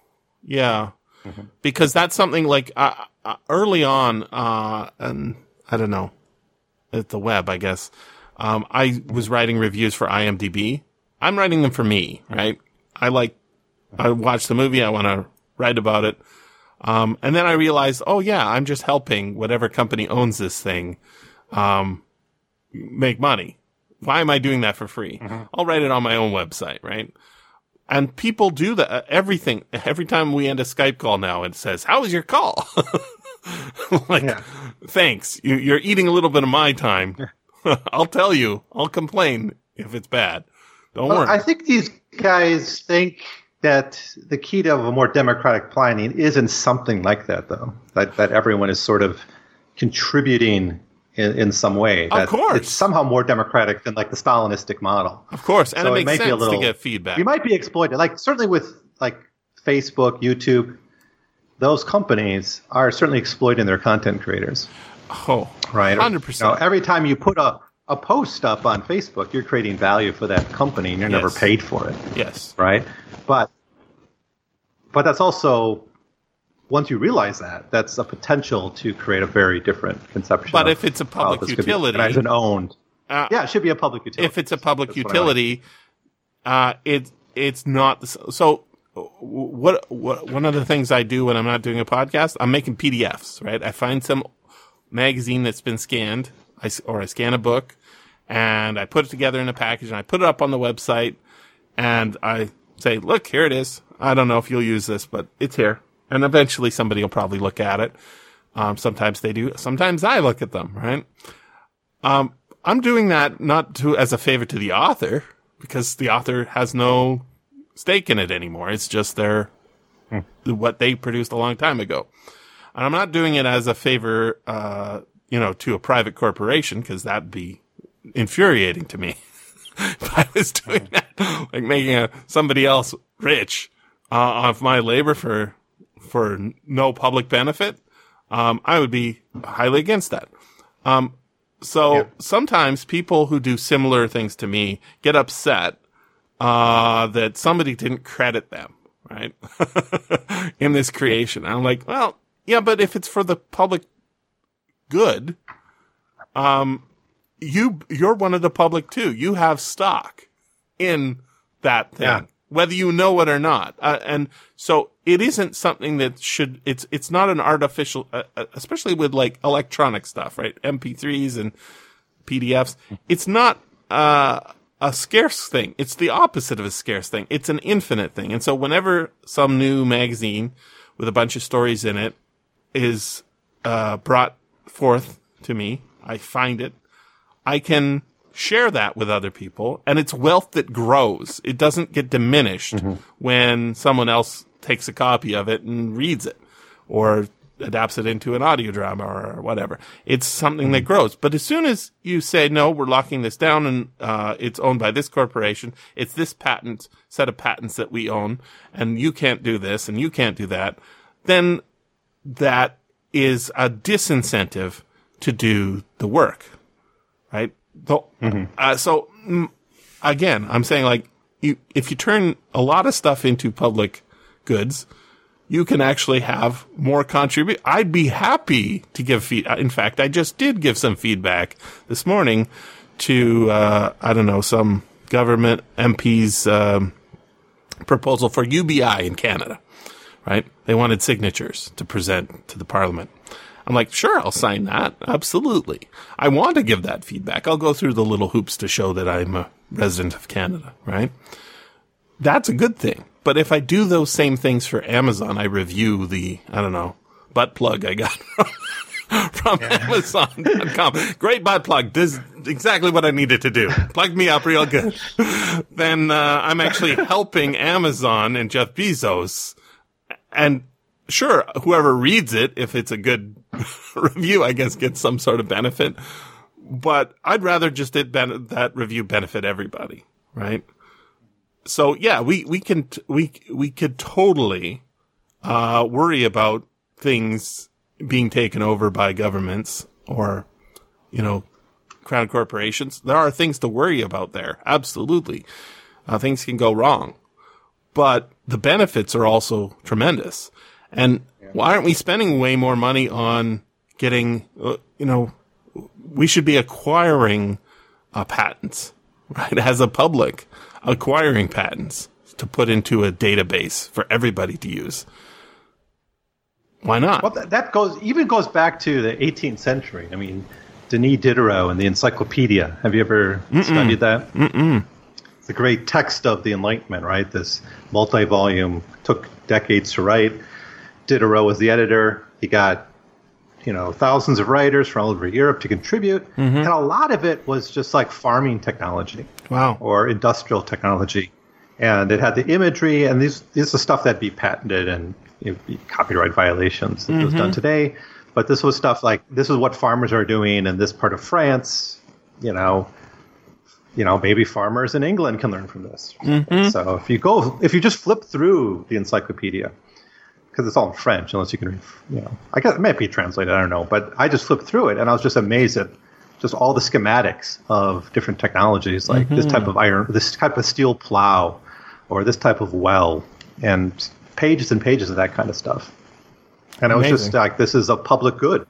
Yeah. Because that's something like uh, uh, early on, uh, and I don't know, at the web, I guess. Um, I was writing reviews for IMDb. I'm writing them for me, right? I like, I watch the movie. I want to write about it. Um, and then I realized, oh yeah, I'm just helping whatever company owns this thing, um, make money. Why am I doing that for free? I'll write it on my own website, right? And people do that. uh, Everything. Every time we end a Skype call now, it says, "How was your call?" like, Yeah. thanks. You, you're eating a little bit of my time. I'll tell you. I'll complain if it's bad. Don't Well, worry. I think these guys think that the key to a more democratic planning isn't something like that, though. That that everyone is sort of contributing in, in some way. That course. it's somehow more democratic than like the Stalinistic model. of course, and so it it makes be a sense little- to get feedback. You might be exploited, like certainly with like Facebook, YouTube. Those companies are certainly exploiting their content creators, oh, right? Hundred you know, every time you put a a post up on Facebook, you're creating value for that company, and you're never paid for it. Yes. right? But but that's also once you realize that, that's a potential to create a very different conception. But if it's a public could utility- organized and owned, Uh, yeah, it should be a public utility. if it's a public That's utility, uh, it it's not so. What what one of the things I do when I'm not doing a podcast, I'm making PDFs. Right, I find some magazine that's been scanned, I or I scan a book, and I put it together in a package, and I put it up on the website, and I say, "Look, here it is. I don't know if you'll use this, but it's here." And eventually, somebody will probably look at it. Um, sometimes they do. Sometimes I look at them. Right. Um, I'm doing that not to as a favor to the author because the author has no stake in it anymore. It's just their what they produced a long time ago. And I'm not doing it as a favor, uh, you know, to a private corporation because that'd be infuriating to me. if I was doing that, like making a, somebody else rich uh, off my labor for for no public benefit, um, I would be highly against that. Um, so Yeah. sometimes people who do similar things to me get upset uh, that somebody didn't credit them, right? In this creation. And I'm like, well, yeah, but if it's for the public good, um, you, you're one of the public too. You have stock in that thing, Yeah. Whether you know it or not. Uh, and so it isn't something that should, it's, it's not an artificial, uh, uh, especially with like electronic stuff, right? MP3s and PDFs. It's not, uh, a scarce thing. It's the opposite of a scarce thing. It's an infinite thing. And so whenever some new magazine with a bunch of stories in it is, uh, brought forth to me, I find it, I can share that with other people and it's wealth that grows. It doesn't get diminished when someone else takes a copy of it and reads it or adapts it into an audio drama or whatever. It's something that grows. But as soon as you say, no, we're locking this down and, uh, it's owned by this corporation, it's this patent, set of patents that we own, and you can't do this and you can't do that, then that is a disincentive to do the work, right? So, uh, so mm, again, I'm saying like, you, if you turn a lot of stuff into public goods, you can actually have more contribute. I'd be happy to give feed. In fact, I just did give some feedback this morning to, uh, I don't know, some government MP's, um, proposal for UBI in Canada, right? They wanted signatures to present to the parliament. I'm like, sure, I'll sign that. Absolutely. I want to give that feedback. I'll go through the little hoops to show that I'm a resident of Canada, right? That's a good thing. But if I do those same things for Amazon, I review the, I don't know, butt plug I got from, from Amazon.com. Great butt plug. This is exactly what I needed to do. Plugged me up real good. then, uh, I'm actually helping Amazon and Jeff Bezos. And sure, whoever reads it, if it's a good review, I guess gets some sort of benefit. But I'd rather just it ben- that review benefit everybody, right? So yeah, we, we can, t- we, we could totally, uh, worry about things being taken over by governments or, you know, crown corporations. There are things to worry about there. Absolutely. Uh, things can go wrong, but the benefits are also tremendous. And why aren't we spending way more money on getting, uh, you know, we should be acquiring uh, patents, right? As a public, acquiring patents to put into a database for everybody to use. Why not? Well, that, that goes even goes back to the 18th century. I mean, Denis Diderot and the Encyclopedia. Have you ever studied that? Mm-mm. It's a great text of the Enlightenment, right? This multi-volume took decades to write. Diderot was the editor. He got you know thousands of writers from all over Europe to contribute, mm-hmm. and a lot of it was just like farming technology Wow. or industrial technology. And it had the imagery, and these this is stuff that'd be patented and it'd be copyright violations if it was done mm-hmm. today. But this was stuff like this is what farmers are doing in this part of France. You know, you know, maybe farmers in England can learn from this. Mm-hmm. So if you go, if you just flip through the encyclopedia, because it's all in French, unless you can read, you know, I guess it might be translated. I don't know, but I just flipped through it, and I was just amazed at just all the schematics of different technologies, like this type mm-hmm. of iron, this type of steel plow, or this type of well, and pages and pages of that kind of stuff. And I was just like, this is a public good.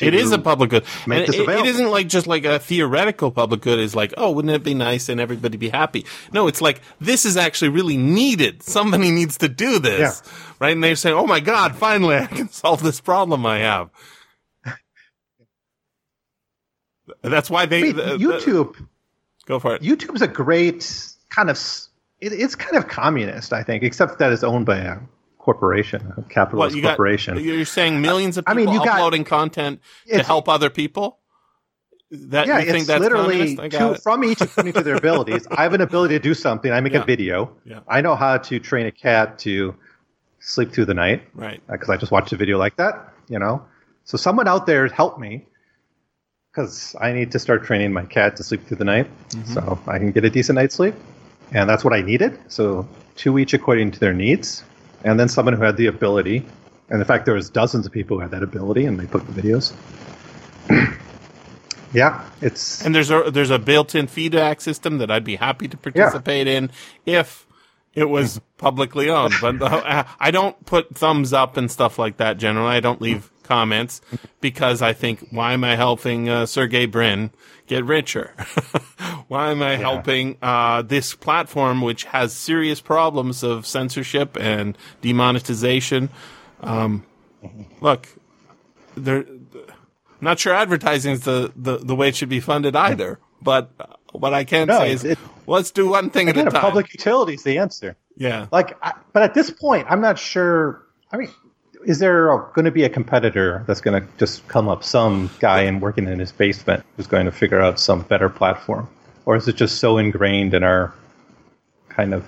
It is a public good. make And it, it isn't like just like a theoretical public good is like, oh, wouldn't it be nice and everybody be happy? No, it's like, this is actually really needed. Somebody needs to do this. Right? And they say, oh my God, finally I can solve this problem I have. That's why they, I the- the- YouTube. go for it. YouTube's a great kind of. It, it's kind of communist, I think, except that it's owned by a corporation, a What, capitalist you got, corporation. you're saying millions of I people mean, you got- uploading content to help other people? That, yeah, you think it's that's literally? I to, it. from each according to their abilities. I have an ability to do something. I make Yeah. a video. Yeah. I know how to train a cat to sleep through the night Right. because I just watched a video like that. You know, so someone out there help me because I need to start training my cat to sleep through the night Mm-hmm. so I can get a decent night's sleep, and that's what I needed. So two each according to their needs, and then someone who had the ability. And in fact, there was dozens of people who had that ability, and they put the videos. yeah, it's And there's a there's a built-in feedback system that I'd be happy to participate in if it was publicly owned. But uh, I don't put thumbs up and stuff like that. Generally, I don't leave comments because I think, why am I helping uh, Sergey Brin get richer? why am I helping uh, this platform which has serious problems of censorship and demonetization? Um, look, there. I'm not sure advertising is the, the, the way it should be funded either. But what I can No, say is, it- let's do one thing again at a time. public utility is the answer. yeah. Like, I, but at this point, I'm not sure. I mean, is there going to be a competitor that's going to just come up, some guy and working in his basement who's going to figure out some better platform, or is it just so ingrained in our kind of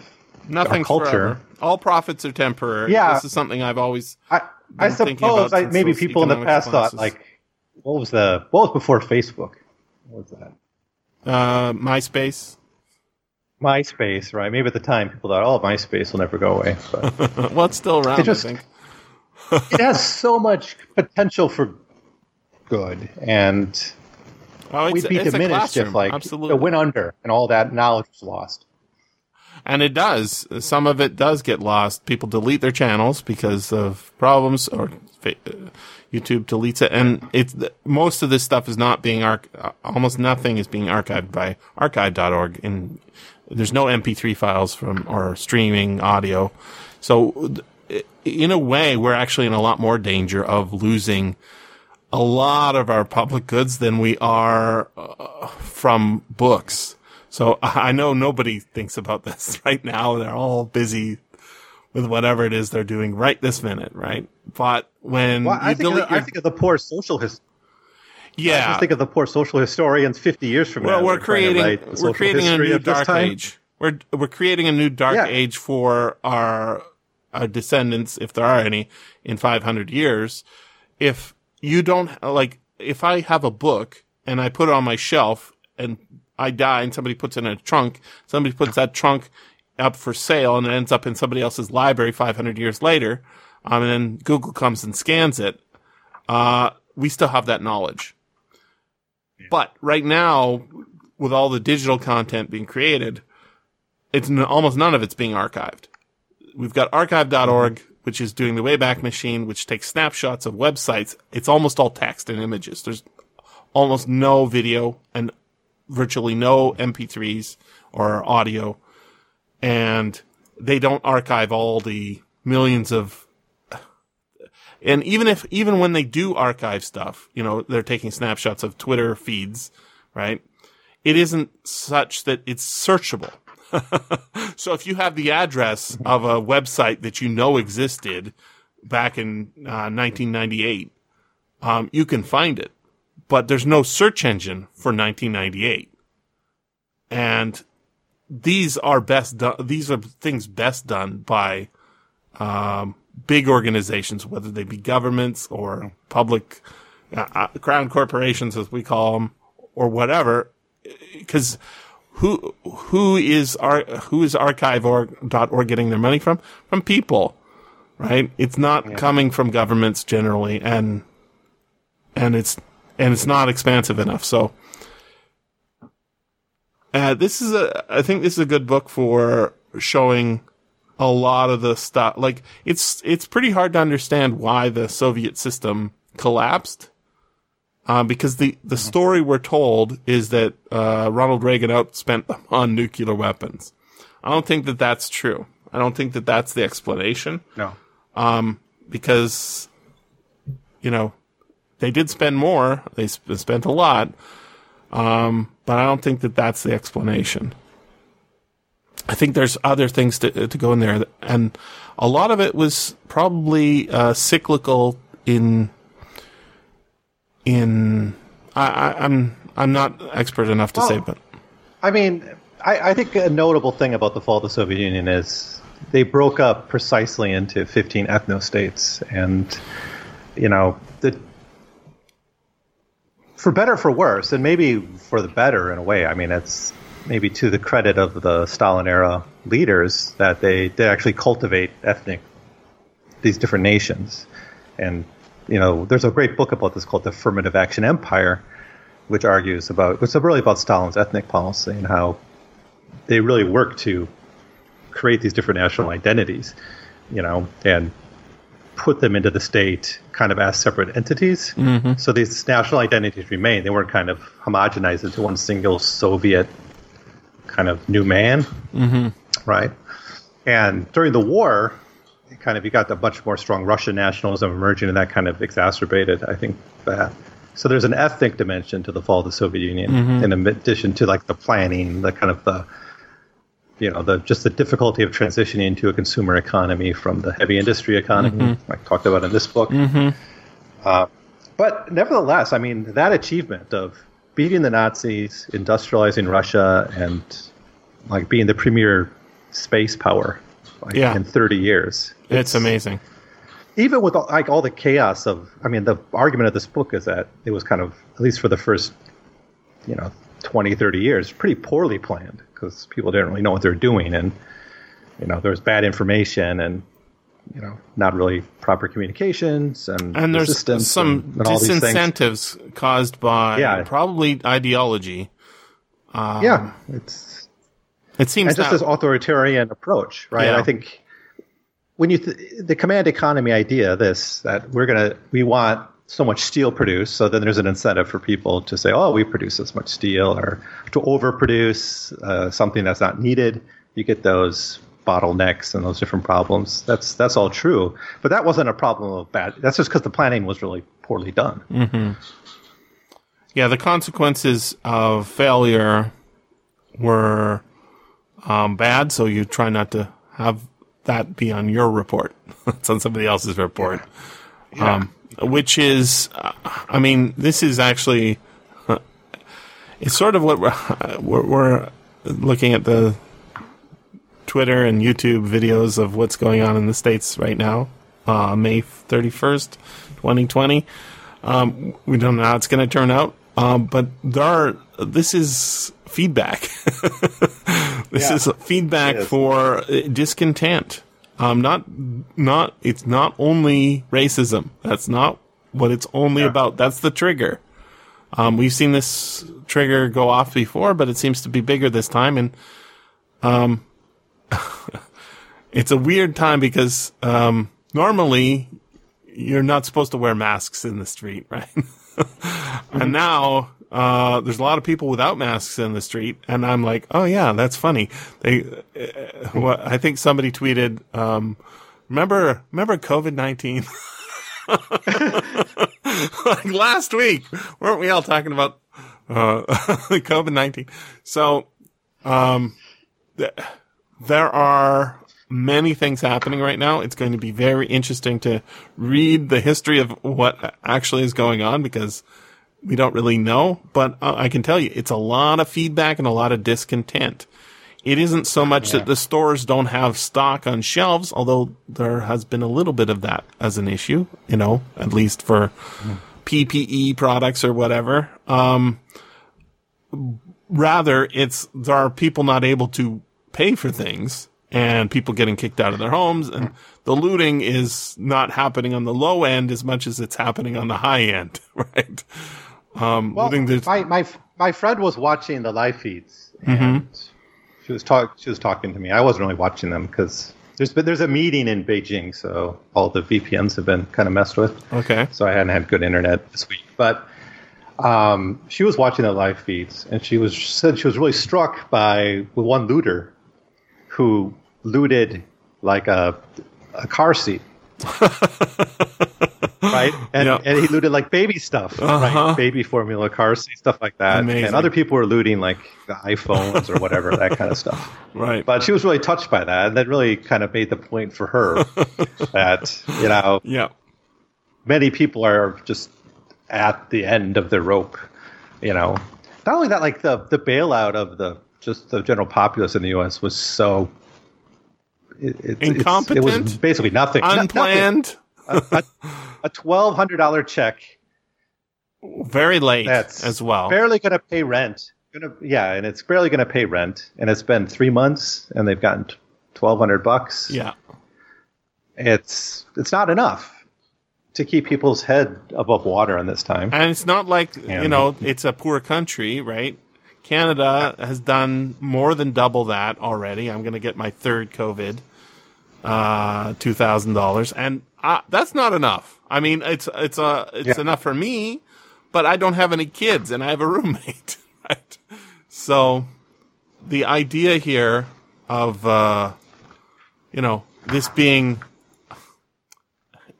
Nothing culture? Forever. All profits are temporary. Yeah. This is something I've always I, I suppose I, maybe people in the past thought like, what was the what was before Facebook? What was that? uh, MySpace. MySpace, right? Maybe at the time people thought, oh, MySpace will never go away. But well, it's still around. It just- I think. it has so much potential for good, and Oh, we'd be diminished if like absolutely it went under and all that knowledge was lost. And it does. Some of it does get lost. People delete their channels because of problems, or uh, YouTube deletes it. And it's most of this stuff is not being arch- uh, almost nothing is being archived by archive.org. And there's no MP3 files from or streaming audio. So in a way, we're actually in a lot more danger of losing a lot of our public goods than we are uh, from books. So I know nobody thinks about this right now. They're all busy with whatever it is they're doing right this minute, right? But when Well, I think, of I think of the poor social his- I yeah, just think of the poor social historians 50 years from well, now. we're trying to creating we're creating a new dark age. We're we're creating a new dark Yeah. age for our our descendants, if there are any, in 500 years. If you don't like, if I have a book and I put it on my shelf and I die and somebody puts it in a trunk, somebody puts that trunk up for sale and it ends up in somebody else's library 500 years later, um, and then Google comes and scans it, uh, we still have that knowledge. But right now, with all the digital content being created, it's n- almost none of it's being archived. We've got archive.org, which is doing the Wayback Machine, which takes snapshots of websites. It's almost all text and images. There's almost no video and virtually no MP3s or audio. And they don't archive all the millions of and even if even when they do archive stuff, you know, they're taking snapshots of Twitter feeds, right? It isn't such that it's searchable. so if you have the address of a website that you know existed back in uh, 1998, um, you can find it, but there's no search engine for 1998. And these are best done. These are things best done by um, big organizations, whether they be governments or public uh, uh, crown corporations, as we call them, or whatever. Because who who is ar- who is archive.org getting their money from? From people, right? It's not coming from governments generally, and and it's and it's not expansive enough. So. Uh, this is a, I think this is a good book for showing a lot of the stuff. Like it's, it's pretty hard to understand why the Soviet system collapsed. Uh, because the, the story we're told is that, uh, Ronald Reagan outspent them on nuclear weapons. I don't think that that's true. I don't think that that's the explanation No. because, you know, they did spend more. They sp- spent a lot. Um, but I don't think that that's the explanation. I think there's other things to, to go in there. And a lot of it was probably, uh, cyclical in, in, I, I, I'm, I'm not expert enough to say, but I mean, I, I think a notable thing about the fall of the Soviet Union is they broke up precisely into 15 ethno states. And, you know, the, for better or for worse, and maybe for the better in a way, I mean, it's maybe to the credit of the Stalin era leaders that they did actually cultivate ethnic, these different nations. And, you know, there's a great book about this called The Affirmative Action Empire, which argues about it's really about Stalin's ethnic policy and how they really worked to create these different national identities, you know, and put them into the state kind of as separate entities. Mm-hmm. So these national identities remain. They weren't kind of homogenized into one single Soviet kind of new man, mm-hmm. right? And during the war, kind of you got a much more strong Russian nationalism emerging, and that kind of exacerbated, I think, that. So there's an ethnic dimension to the fall of the Soviet Union, mm-hmm. in addition to like the planning, the kind of the, you know, the just the difficulty of transitioning to a consumer economy from the heavy industry economy, mm-hmm. like talked about in this book. Uh, but nevertheless, I mean, that achievement of beating the Nazis, industrializing Russia, and like being the premier space power like, Yeah. in 30 years. it's amazing. even with all, like all the chaos of, I mean, the argument of this book is that it was kind of, at least for the first, you know, 20, 30 years, pretty poorly planned because people didn't really know what they were doing. And, you know, there was bad information and, you know, not really proper communications and, And there's resistance some and, and all these things. disincentives caused by Yeah. probably ideology. Yeah. It's, It seems and just that this authoritarian approach, right? Yeah. I think when you th- the command economy idea, this that we're gonna we want so much steel produced, so then there's an incentive for people to say, oh, we produce this much steel, or to overproduce uh, something that's not needed. You get those bottlenecks and those different problems. That's that's all true, but that wasn't a problem of bad. That's just because the planning was really poorly done. yeah, the consequences of failure were um, bad, so you try not to have that be on your report. it's on somebody else's report. Um, which is, uh, I mean, this is actually, it's sort of what we're, we're, we're looking at the Twitter and YouTube videos of what's going on in the States right now, uh, May 31st, 2020. Um, we don't know how it's going to turn out, um, but there are, this is feedback. this Yeah. is feedback is. for uh, discontent. Um, not, not, it's not only racism. That's not what it's only about. That's the trigger. Um, we've seen this trigger go off before, but it seems to be bigger this time. And, um, it's a weird time because, um, normally you're not supposed to wear masks in the street, right? and now, uh, there's a lot of people without masks in the street, and I'm like, oh yeah, that's funny. They, uh, what I think somebody tweeted, um, remember, remember COVID nineteen, like last week, weren't we all talking about uh, COVID nineteen? So, um, th- there are many things happening right now. It's going to be very interesting to read the history of what actually is going on because we don't really know, but uh, I can tell you it's a lot of feedback and a lot of discontent. It isn't so much that the stores don't have stock on shelves, although there has been a little bit of that as an issue, you know, at least for PPE products or whatever. Um, rather, it's there are people not able to pay for things and people getting kicked out of their homes and the looting is not happening on the low end as much as it's happening on the high end, right? Um, Well, my, my my friend was watching the live feeds, Mm-hmm. and she was talk she was talking to me. I wasn't really watching them because there's been there's a meeting in Beijing, so all the VPNs have been kind of messed with. okay. So I hadn't had good internet this week, but um, she was watching the live feeds, and she was said she was really struck by one looter who looted like a a car seat. right, and, Yeah. and he looted like baby stuff, Uh-huh. right? Baby formula car seat stuff like that. Amazing. And other people were looting like the iPhones or whatever that kind of stuff. Right. But she was really touched by that, and that really kind of made the point for her that you know yeah. many people are just at the end of their rope. You know, not only that, like the the bailout of the just the general populace in the U.S. was so it, it, it's- It Incompetent? was basically nothing. No- nothing. Unplanned. A twelve hundred dollar check Very late that's as well. barely going to pay rent. Gonna, yeah, and it's barely going to pay rent, and it's been three months, and they've gotten twelve hundred bucks. yeah. it's it's not enough to keep people's head above water in this time. And it's not like, you know, it's a poor country, right? Canada has done more than double that already. I'm going to get my third COVID, uh, $2,000. And uh, that's not enough. I mean, it's, it's, uh, it's Yeah. enough for me, but I don't have any kids and I have a roommate, right? So the idea here of, uh, you know, this being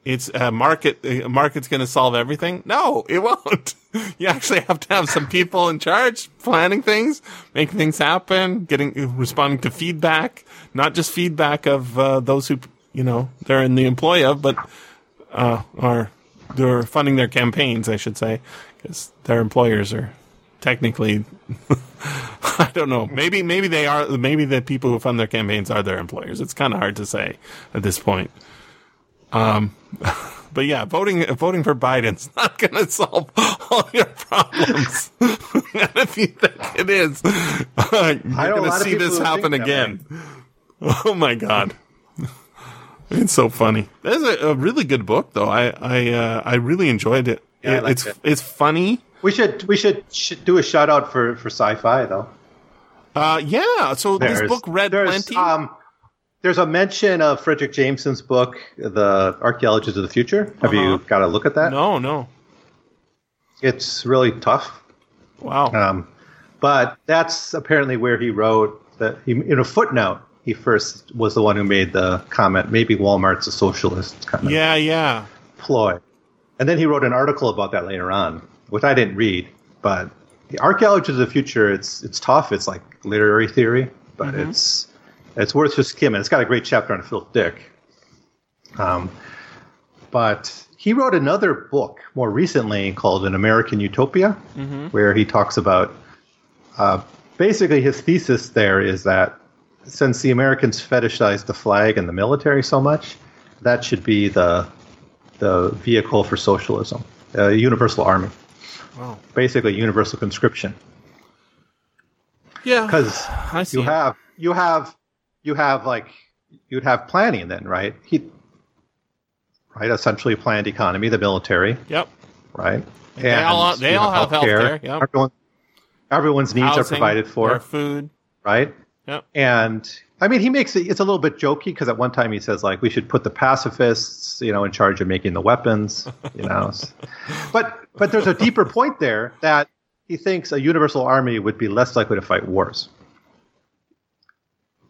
it's a market a market's going to solve everything no it won't you actually have to have some people in charge planning things making things happen getting responding to feedback not just feedback of uh, those who you know they're in the employ of but uh, are they're funding their campaigns i should say because their employers are technically I don't know. Maybe maybe they are. Maybe the people who fund their campaigns are their employers. It's kind of hard to say at this point. Um, but yeah, voting voting for Biden's not going to solve all your problems. and if you think it is, uh, you're going to see this happen again. Oh my god. It's so funny. That's a, a really good book, though. I I uh, I really enjoyed it. Yeah, It- it's it. it's funny. We should we should, should do a shout out for for sci-fi though. Uh, yeah. So this book read there's, plenty. Um, there's a mention of Fredric Jameson's book, The Archaeologists of the Future. Have you Uh-huh. got a look at that? no, no. It's really tough. Wow. Um, but that's apparently where he wrote that he, in a footnote. He first was the one who made the comment. Maybe Walmart's a socialist kind of yeah, yeah. ploy, and then he wrote an article about that later on, which I didn't read. But the archaeology of the future, it's it's tough. It's like literary theory, but it's it's worth just skimming. It's got a great chapter on Philip Dick. Um, but he wrote another book more recently called An American Utopia, where he talks about uh, basically his thesis there is that since the Americans fetishize the flag and the military so much, that should be the the vehicle for socialism, a universal army, Wow. basically universal conscription. Yeah. Because you have you have you have like you'd have planning then, right? He right, a planned economy, the military, Yep. right? They all- they all have healthcare, yep. Everyone, everyone's needs are provided for, food. right? Yep. And I mean, he makes it. It's a little bit jokey because at one time he says like we should put the pacifists, you know, in charge of making the weapons, you know. but but there's a deeper point there that he thinks a universal army would be less likely to fight wars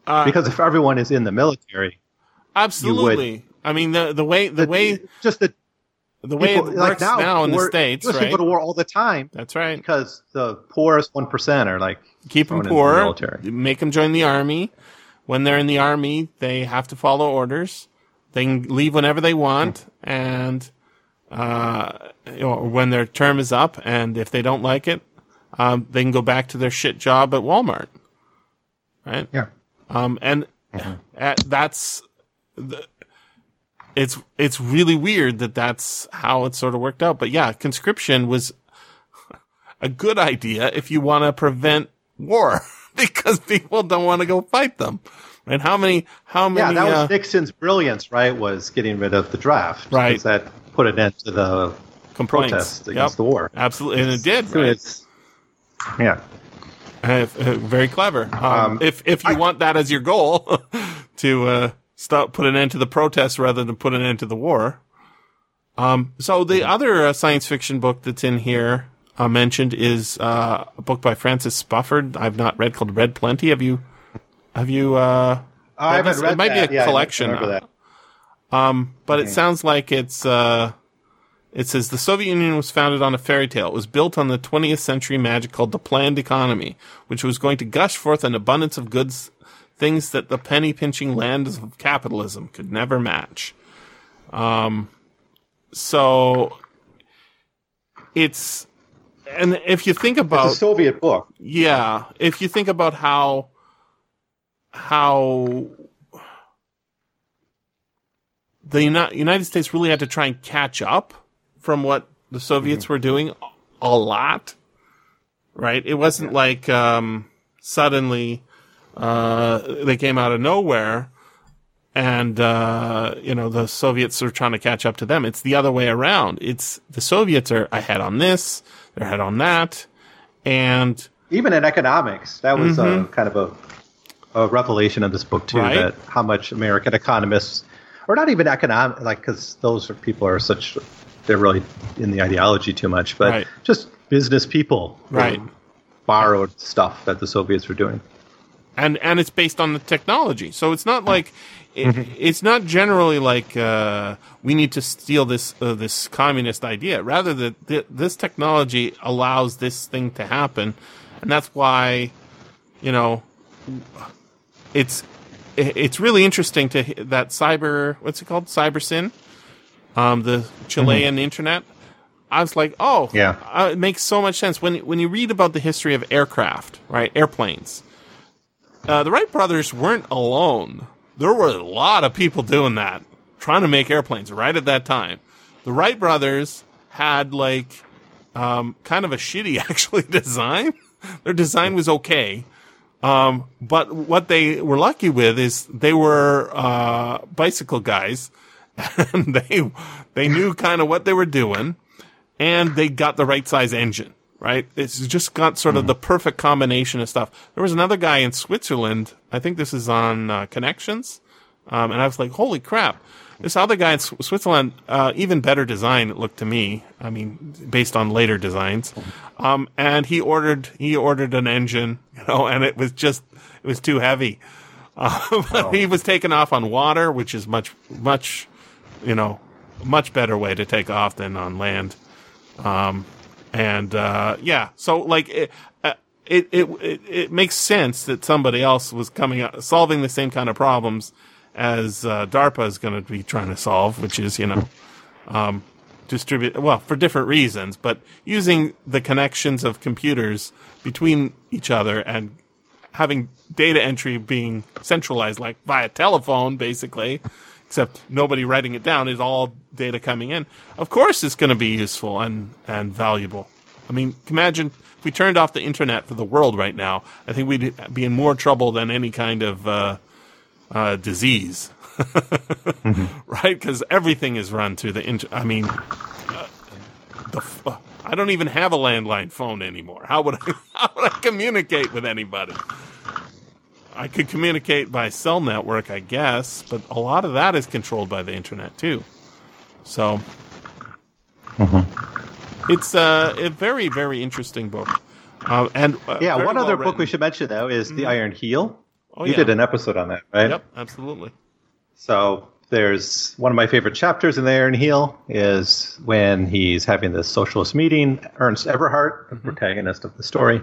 Uh, because if everyone is in the military, absolutely. I mean the the way the, the, way just the the way people, it works now, in the states, right? people go to war all the time That's right. because the poorest one percent are like Keep them the poor. military. Make them join the army. When they're in the army, they have to follow orders. They can leave whenever they want, and uh, when their term is up, and if they don't like it, um, they can go back to their shit job at Walmart. Right. yeah. Um, and uh, that's the, it's it's really weird that that's how it sort of worked out. But yeah, conscription was a good idea if you want to prevent war because people don't want to go fight them. And how many? How many? Yeah, that was uh, Nixon's brilliance, right? Was getting rid of the draft, Right. That put an end to the complaints protests against Yep. the war. Absolutely, and it did. Right? yeah, Uh, uh, very clever. Um, Um, if if you want that as your goal to uh, stop put an end to the protests rather than put an end to the war. Um, so the other uh, science fiction book that's in here uh, mentioned is uh, a book by Francis Spufford. I've not read called Red Plenty. Have you? Have you? Uh, I haven't read it might that. be a Yeah, collection. that. Um, but it sounds like it's, uh, it says the Soviet Union was founded on a fairy tale. It was built on the 20th century magic called the planned economy, which was going to gush forth an abundance of goods, things that the penny pinching land of capitalism could never match. Um, so it's, and if you think about, It's a Soviet book. yeah, if you think about how how the United States really had to try and catch up from what the Soviets were doing a lot, right? It wasn't like um, suddenly uh, they came out of nowhere and uh, you know the Soviets are trying to catch up to them. It's the other way around. It's the Soviets are ahead on this, they're ahead on that, and Even in economics, that was a kind of a, a revelation of this book too. Mm-hmm. Right. That how much American economists, or not even economic, like because those are, people are such, they're really in the ideology too much, but Right. just business people, Right. borrowed stuff that the Soviets were doing. and and it's based on the technology. So it's not like it, it's not generally like uh, we need to steal this uh, this communist idea. Rather, that th- this technology allows this thing to happen, and that's why you know it's it's really interesting to that cyber what's it called cybersyn, um, the Chilean internet. I was like, oh, Yeah. uh, it makes so much sense when when you read about the history of aircraft, right? Airplanes. Uh, the Wright brothers weren't alone. There were a lot of people doing that, trying to make airplanes right at that time. The Wright brothers had like um, kind of a shitty actually design. Their design was okay. Um, but what they were lucky with is they were uh, bicycle guys, they they knew kind of what they were doing, and they got the right size engine. Right, it's just got sort of the perfect combination of stuff. There was another guy in Switzerland. I think this is on uh, Connections, um, and I was like, "Holy crap!" This other guy in Sw- Switzerland, uh, even better design it looked to me. I mean, based on later designs. Um, and he ordered, he ordered an engine, you know, and it was just, it was too heavy. But he was taken off on water, which is much, much, you know, much better way to take off than on land. Um, and, uh, yeah, so like, it, uh, it, it, it, it makes sense that somebody else was coming out, solving the same kind of problems as uh, DARPA is going to be trying to solve, which is, you know, um, distribute, well, for different reasons, but using the connections of computers between each other and having data entry being centralized, like via telephone, basically, except nobody writing it down is all data coming in. Of course, it's going to be useful and, and valuable. I mean, imagine if we turned off the internet for the world right now, I think we'd be in more trouble than any kind of, uh, uh, disease, right? Because everything is run through the. Inter- I mean, uh, the f- I don't even have a landline phone anymore. How would I? How would I communicate with anybody? I could communicate by cell network, I guess, but a lot of that is controlled by the internet too. So, it's uh, a very, very interesting book. Uh, and uh, Yeah, one well other book we should mention though is The Iron Heel. Oh, you yeah. did an episode on that, right? Yep, absolutely. So there's one of my favorite chapters in the Iron Heel is when he's having this socialist meeting. Ernst Everhard, the protagonist of the story,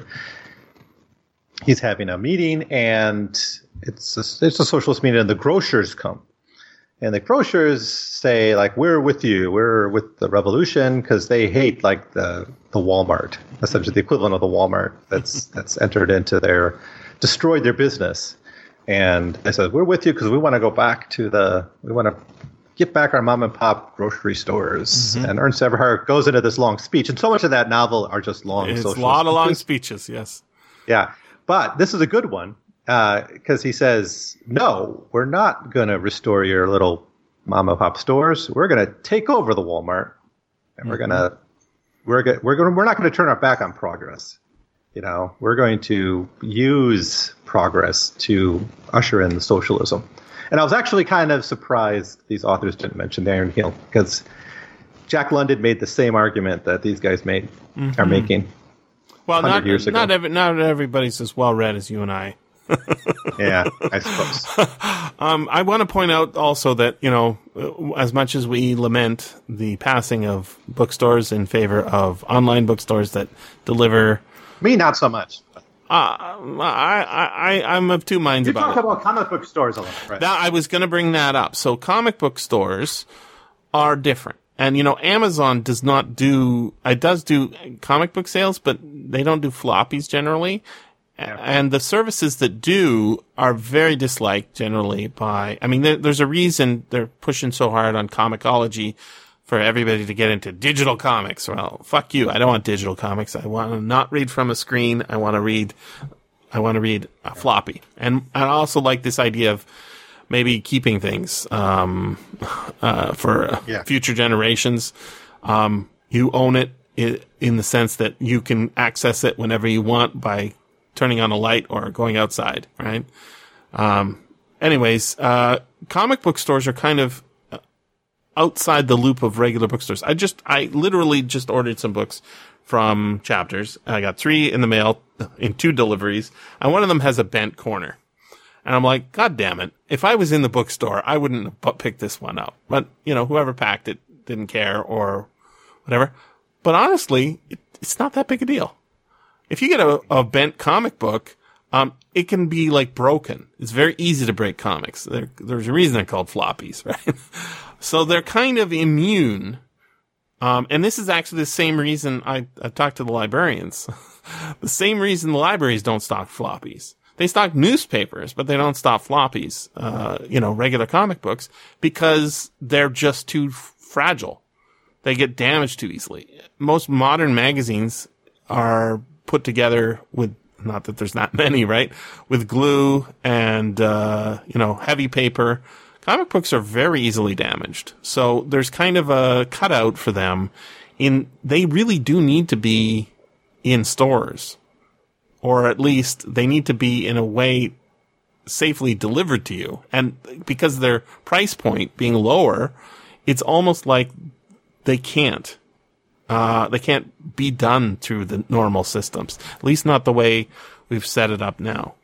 he's having a meeting, and it's a, it's a socialist meeting, and the grocers come, and the grocers say like, "We're with you. We're with the revolution," because they hate like the the Walmart, essentially the equivalent of the Walmart that's that's entered into their destroyed their business. And I said, "We're with you because we want to go back to the we want to get back our mom and pop grocery stores." Mm-hmm. And Ernst Everhard goes into this long speech, and so much of that novel are just long. It's a lot of long speeches, yes. Yeah, but this is a good one uh, because he says, "No, we're not going to restore your little mom and pop stores. We're going to take over the Walmart, and we're mm-hmm. going to we're go- we're going we're not going to turn our back on progress. You know, we're going to use progress to usher in socialism." And I was actually kind of surprised these authors didn't mention the Iron Heel because Jack London made the same argument that these guys made are mm-hmm. making. Well, not years ago. not every, not everybody's as well read as you and I. Yeah, I suppose. Um, I want to point out also that you know, uh, as much as we lament the passing of bookstores in favor of online bookstores that deliver, Me, not so much. uh, I, I, I I'm of two minds You about talk it. about comic book stores a lot, right? That I was going to bring that up. So comic book stores are different. And you know, Amazon does not do, it does do comic book sales, but they don't do floppies generally. A- And the services that do are very disliked generally by, I mean, there, there's a reason they're pushing so hard on comiXology for everybody to get into digital comics. Well, fuck you. I don't want digital comics. I want to not read from a screen. I want to read I want to read a floppy. And I also like this idea of maybe keeping things um, uh, for Yeah. future generations. Um, you own it in the sense that you can access it whenever you want by turning on a light or going outside, right? Um, anyways, uh, comic book stores are kind of uh, outside the loop of regular bookstores. I just, I literally just ordered some books from Chapters. I got three in the mail in two deliveries, and one of them has a bent corner. And I'm like, God damn it. If I was in the bookstore, I wouldn't have picked this one up. But, you know, whoever packed it didn't care or whatever. But honestly, it, it's not that big a deal. If you get a, a bent comic book, um, it can be like broken. It's very easy to break comics. There, there's a reason they're called floppies, right? so they're kind of immune. Um, and this is actually the same reason I, I talked to the librarians. the same reason the libraries don't stock floppies. They stock newspapers, but they don't stock floppies, uh, you know, regular comic books because they're just too f- fragile. They get damaged too easily. Most modern magazines are put together with, not that there's not many, right? With glue and, uh, you know, heavy paper. Comic books are very easily damaged. So there's kind of a cutout for them in, they really do need to be in stores or at least they need to be in a way safely delivered to you. And because their price point being lower, it's almost like they can't. Uh, they can't be done through the normal systems. At least not the way we've set it up now.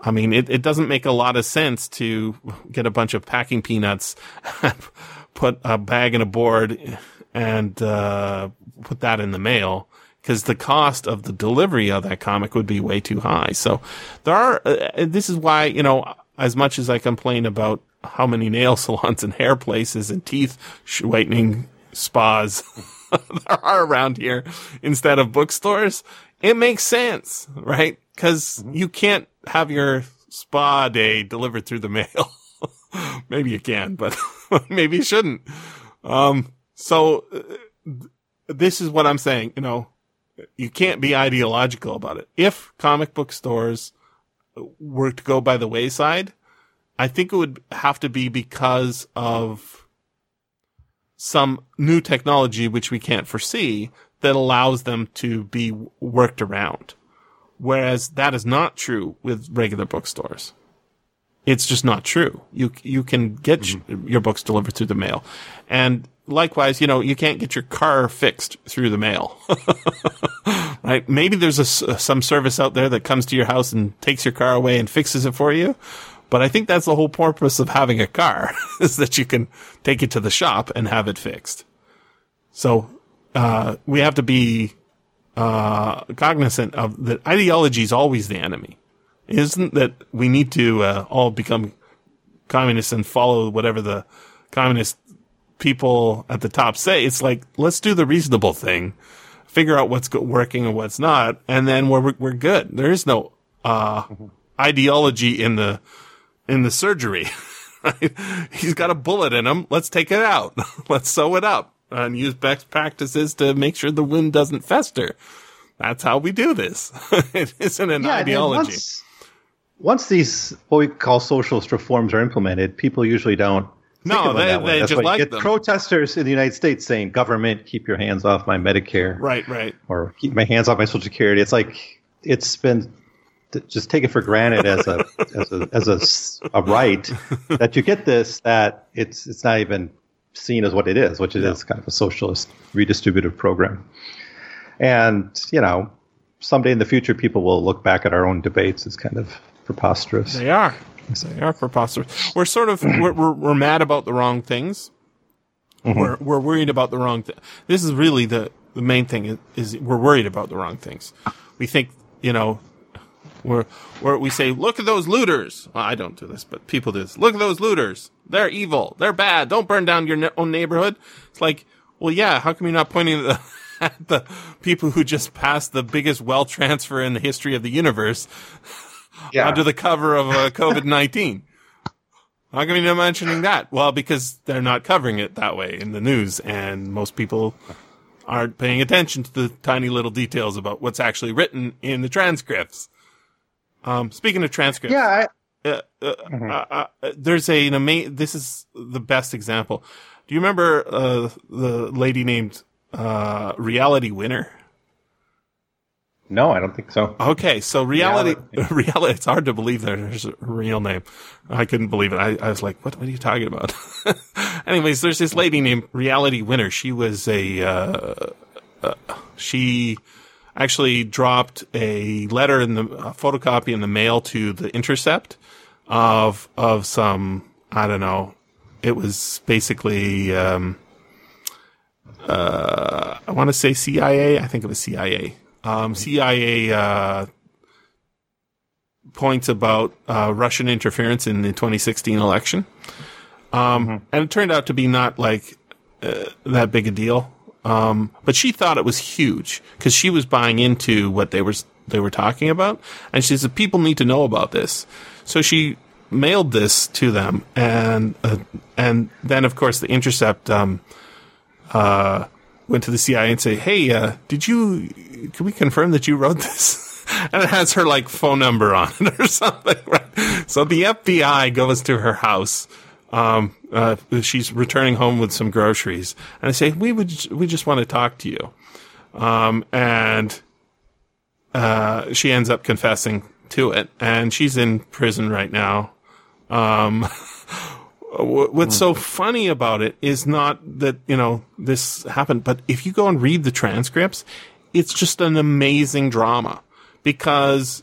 I mean, it, it doesn't make a lot of sense to get a bunch of packing peanuts, put a bag in a board, and uh, put that in the mail because the cost of the delivery of that comic would be way too high. So there are, uh, this is why, you know, as much as I complain about how many nail salons and hair places and teeth whitening spas there are around here instead of bookstores, it makes sense, right? Cause you can't have your spa day delivered through the mail. maybe you can, but maybe you shouldn't. Um, so uh, this is what I'm saying, you know, you can't be ideological about it. If comic book stores were to go by the wayside, I think it would have to be because of some new technology which we can't foresee that allows them to be worked around. Whereas that is not true with regular bookstores. It's just not true. You you can get mm-hmm. your books delivered through the mail, and likewise, you know, you can't get your car fixed through the mail. right? Maybe there's a, some service out there that comes to your house and takes your car away and fixes it for you. But I think that's the whole purpose of having a car is that you can take it to the shop and have it fixed. So, uh, we have to be, uh, cognizant of that ideology is always the enemy. Isn't that we need to, uh, all become communists and follow whatever the communist people at the top say. It's like, let's do the reasonable thing, figure out what's working and what's not, and then we're, we're good. There is no, uh, ideology in the, in the surgery. He's got a bullet in him. Let's take it out. let's sew it up and use best practices to make sure the wound doesn't fester. That's how we do this. it isn't an yeah, ideology. Once, once these what we call socialist reforms are implemented, people usually don't no, they, they just like get them. protesters in the United States saying, "Government, keep your hands off my Medicare." Right, right. Or keep my hands off my Social Security. It's like it's been just take it for granted as a as a as a, a right that you get this that it's it's not even seen as what it is, which it yeah. is kind of a socialist redistributive program. And you know, someday in the future, people will look back at our own debates as kind of preposterous. They are. They are preposterous. We're sort of we're, we're, we're mad about the wrong things. Mm-hmm. We're we're worried about the wrong thing. This is really the the main thing is, is, we're worried about the wrong things. We think you know we're where we say look at those looters. Well, I don't do this, but people do this. Look at those looters. They're evil. They're bad. Don't burn down your own neighborhood. It's like, well, yeah. How come you're not pointing the at the people who just passed the biggest wealth transfer in the history of the universe? yeah. under the cover of uh, COVID 19. How come you're mentioning that? Well, because they're not covering it that way in the news, and most people aren't paying attention to the tiny little details about what's actually written in the transcripts. Um, speaking of transcripts, yeah, I, uh, uh, mm-hmm. Uh, uh, there's a, an amazing. This is the best example. Do you remember uh, the lady named Reality Winner? No, I don't think so. Okay, so reality, reality, reality it's hard to believe there's a real name. I couldn't believe it. I, I was like, what, what are you talking about? Anyways, there's this lady named Reality Winner. She was a, uh, uh, she actually dropped a letter in the photocopy in the mail to the Intercept of, of some, I don't know, it was basically, um, uh, I want to say CIA. I think it was CIA um, CIA uh, points about uh, Russian interference in the 2016 election. Um, mm-hmm. And it turned out to be not like uh, that big a deal. Um, but she thought it was huge because she was buying into what they were they were talking about. And she said, people need to know about this. So she mailed this to them. And, uh, and then of course the Intercept, um, uh, went to the CIA and say, Hey, uh, did you, can we confirm that you wrote this? and it has her like phone number on it or something, right? So the FBI goes to her house. Um, uh, she's returning home with some groceries and I say, we would, we just want to talk to you. Um, and, uh, she ends up confessing to it and she's in prison right now. Um, what's so hmm. funny about it is not that, you know, this happened, but if you go and read the transcripts, it's just an amazing drama because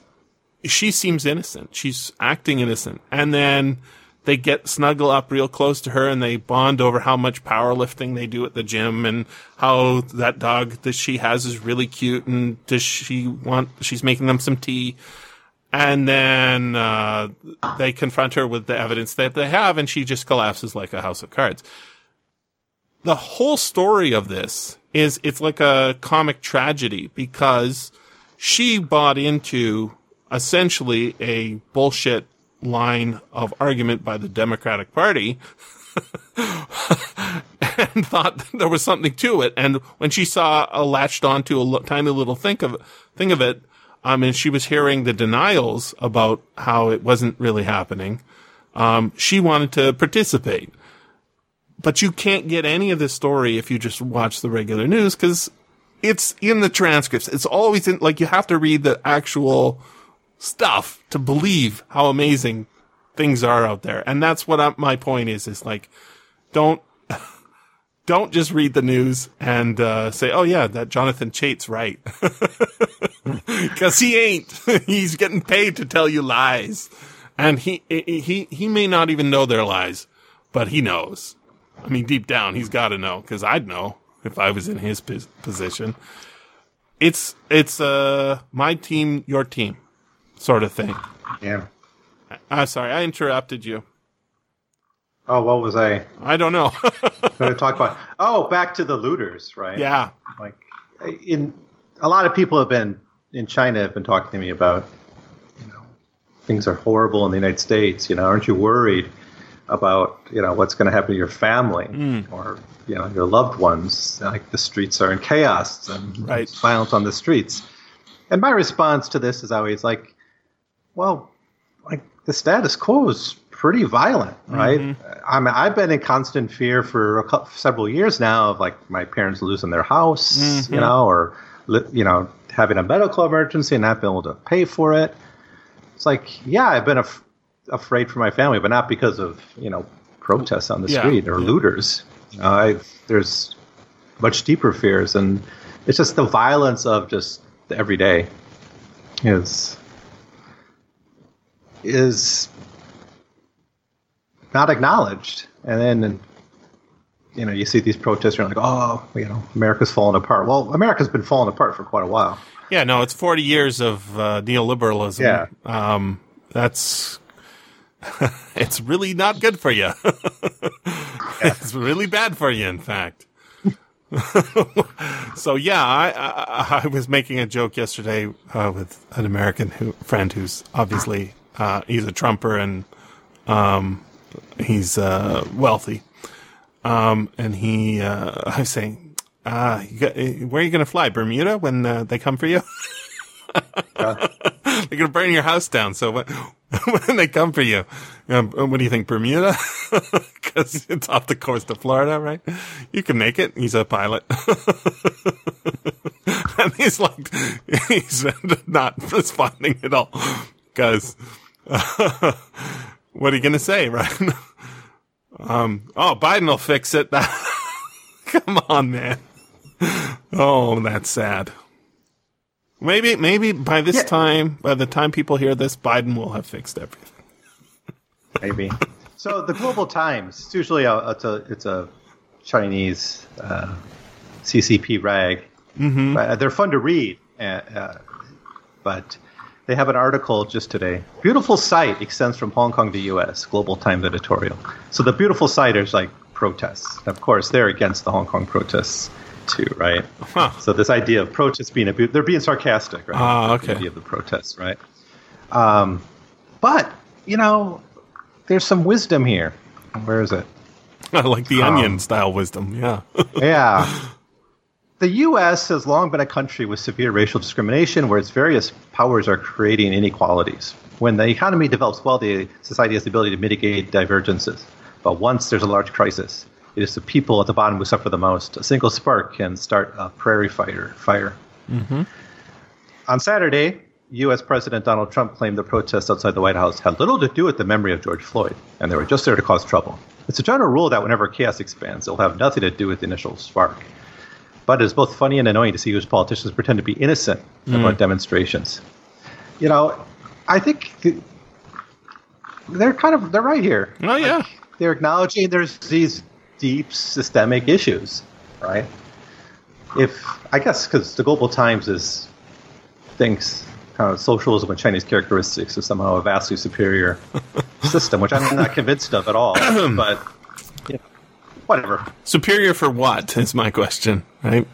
she seems innocent. She's acting innocent. And then they get snuggle up real close to her and they bond over how much powerlifting they do at the gym and how that dog that she has is really cute and does she want, she's making them some tea. And then, uh, they confront her with the evidence that they have and she just collapses like a house of cards. The whole story of this is it's like a comic tragedy because she bought into essentially a bullshit line of argument by the Democratic Party and thought there was something to it. And when she saw a latched onto a tiny little think of thing of it, um, and she was hearing the denials about how it wasn't really happening. Um, she wanted to participate, but you can't get any of this story if you just watch the regular news because it's in the transcripts. It's always in, like, you have to read the actual stuff to believe how amazing things are out there. And that's what I, my point is, is like, don't, don't just read the news and, uh, say, oh yeah, that Jonathan Chait's right. Cause he ain't. He's getting paid to tell you lies. And he, he, he may not even know they're lies, but he knows. I mean, deep down, he's got to know because I'd know if I was in his position. It's it's uh my team, your team, sort of thing. Yeah. I'm sorry, I interrupted you. Oh, what was I? I don't know. going to talk about? Oh, back to the looters, right? Yeah. Like, in a lot of people have been in China have been talking to me about, you know, things are horrible in the United States. You know, aren't you worried about you know what's going to happen to your family Mm. or you know your loved ones? Like the streets are in chaos and Right. violence on the streets. And my response to this is always like, well, like the status quo is pretty violent, right? Mm-hmm. I mean, I've been in constant fear for a couple, several years now of like my parents losing their house, Mm-hmm. you know, or you know having a medical emergency and not being able to pay for it. It's like, yeah, I've been af- afraid for my family, but not because of you know protests on the Yeah, street or yeah. looters. Know, I, there's much deeper fears, and it's just the violence of just the everyday is is not acknowledged, and then you know you see these protests, you're like, oh, you know, America's falling apart. Well, America's been falling apart for quite a while. Yeah, no, it's 40 years of uh, neoliberalism. Yeah. Um, that's, it's really not good for you. It's really bad for you, in fact. so yeah, I, I I was making a joke yesterday uh, with an American who, friend who's obviously uh, he's a Trumper and um, he's uh, wealthy, um, and he uh, I was saying, uh, you got, where are you going to fly? Bermuda when uh, they come for you? They're going to burn your house down. So when, when they come for you, um, what do you think, Bermuda? Because it's off the coast of Florida, right? You can make it. He's a pilot. and he's like, he's not responding at all. Because, what are you going to say, right? Um, oh, Biden will fix it. Come on, man. Oh, that's sad. Maybe, maybe by this Yeah. time, by the time people hear this, Biden will have fixed everything. maybe. so the Global Times, it's usually a it's a it's a Chinese uh, CCP rag. Mm-hmm. Uh, they're fun to read, uh, uh, but they have an article just today. Beautiful sight extends from Hong Kong to U.S. Global Times editorial. So the beautiful sight is like protests. Of course, they're against the Hong Kong protests, too, right? Huh. So this idea of protests being abused, they're being sarcastic, right? Ah, The okay. idea of the protests, right? Um, but you know, there's some wisdom here. Where is it? I like the Um, onion style wisdom. Yeah. Yeah. The U.S. has long been a country with severe racial discrimination where its various powers are creating inequalities. When the economy develops well, the society has the ability to mitigate divergences. But once there's a large crisis, it is the people at the bottom who suffer the most. A single spark can start a prairie fire. fire. Mm-hmm. On Saturday, U.S. President Donald Trump claimed the protests outside the White House had little to do with the memory of George Floyd, and they were just there to cause trouble. It's a general rule that whenever chaos expands, it'll have nothing to do with the initial spark. But it's both funny and annoying to see U.S. politicians pretend to be innocent mm. about demonstrations. You know, I think they're kind of they're right here. Oh yeah. They're acknowledging there's these deep systemic issues, right? If I guess because the Global Times is thinks kind of socialism and Chinese characteristics is somehow a vastly superior system, which I'm not convinced of at all. but whatever. Superior for what is my question, right?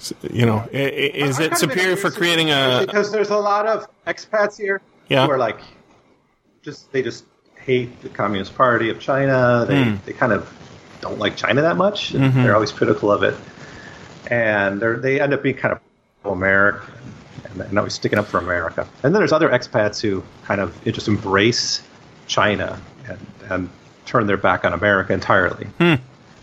S- You know, i- i- is it superior for creating a? because there's a lot of expats here Yeah. who are like just they just hate the Communist Party of China. They Hmm. they kind of don't like China that much. and Mm-hmm. They're always critical of it, and they they end up being kind of pro-American and they're always sticking up for America. And then there's other expats who kind of just embrace China and and turn their back on America entirely. Hmm.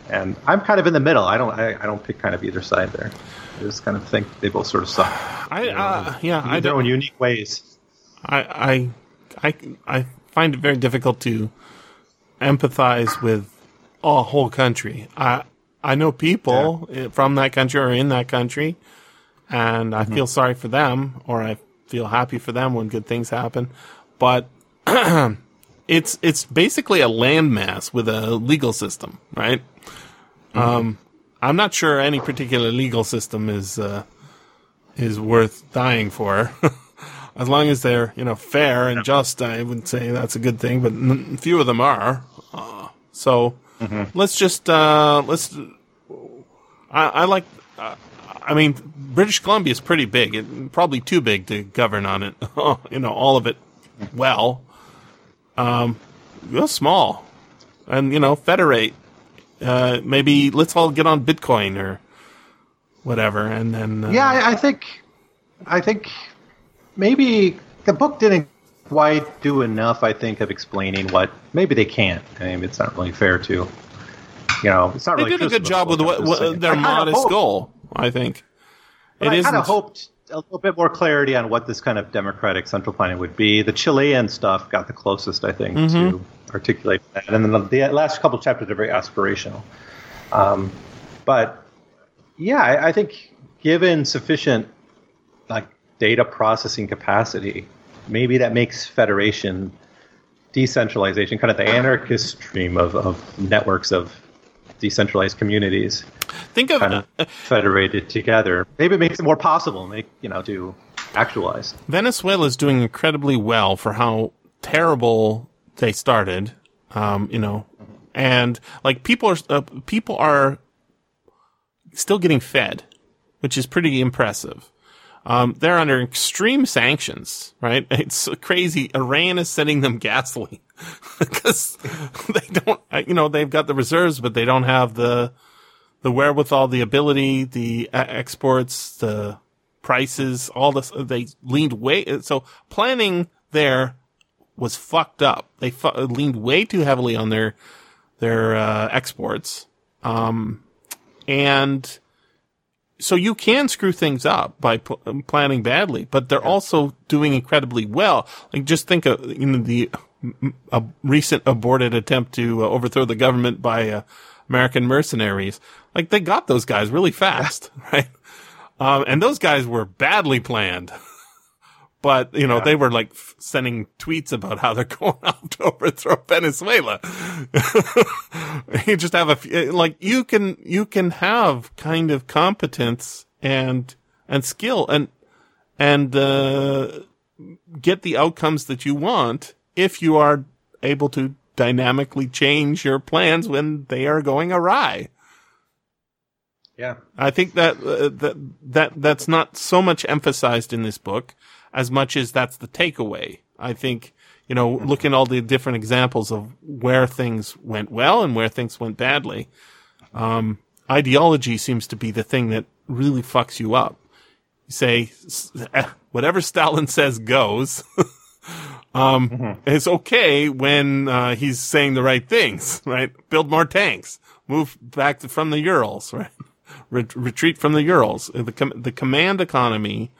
And I'm kind of in the middle. I don't I, I don't pick kind of either side there. I just kind of think they both sort of suck. I uh, yeah, I in their own unique ways. I, I, I, I find it very difficult to empathize with a whole country. I, I know people eh, from that country or in that country, and I feel sorry for them, or I feel happy for them when good things happen. But it's it's basically a landmass with a legal system, right? Um, I'm not sure any particular legal system is uh, is worth dying for. as long as they're you know fair and just, I would say that's a good thing. But n- few of them are. Uh, so let's just uh, let's. I, I like. Uh, I mean, British Columbia is pretty big. It, probably too big to govern on it. you know, all of it well. Um, go small, and you know, federate. Uh, maybe let's all get on Bitcoin or whatever, and then uh, Yeah, I, I think I think maybe the book didn't quite do enough. I think of explaining what maybe they can't. I mean, it's not really fair to. You know, it's not they really. did a good job with what, what their I modest goal. I think But it I kind of hoped a little bit more clarity on what this kind of democratic central planning would be. The Chilean stuff got the closest, I think, Mm-hmm. to articulate that. And then the, last couple chapters are very aspirational. Um, but yeah, I, I think given sufficient like data processing capacity, maybe that makes federation decentralization kind of the anarchist stream of, of networks of decentralized communities Think of kind of federated together. Maybe it makes it more possible, make you know, to actualize. Venezuela is doing incredibly well for how terrible they started. Um, you know, and like people are uh, people are still getting fed, which is pretty impressive. Um, they're under extreme sanctions, right? It's crazy. Iran is sending them gasoline because they don't, you know, they've got the reserves, but they don't have the, the wherewithal, the ability, the exports, the prices, all this. They leaned way, so planning there was fucked up. They fu- leaned way too heavily on their, their, uh, exports. Um, and, so you can screw things up by pl- planning badly, but they're also doing incredibly well. Like just think of you know the a recent aborted attempt to uh, overthrow the government by uh, American mercenaries. Like they got those guys really fast, right? Um, and those guys were badly planned. But, you know, they were like f- sending tweets about how they're going out to overthrow Venezuela. you just have a, few, like, you can, you can have kind of competence and, and skill and, and, uh, get the outcomes that you want if you are able to dynamically change your plans when they are going awry. Yeah. I think that uh, that that that's not so much emphasized in this book as much as that's the takeaway. I think you know, looking at all the different examples of where things went well and where things went badly. Um, ideology seems to be the thing that really fucks you up. You say eh, whatever Stalin says goes. um, mm-hmm. it's okay when uh, he's saying the right things, right? Build more tanks, move back to, from the Urals, right? retreat from the Urals. The com- the command economy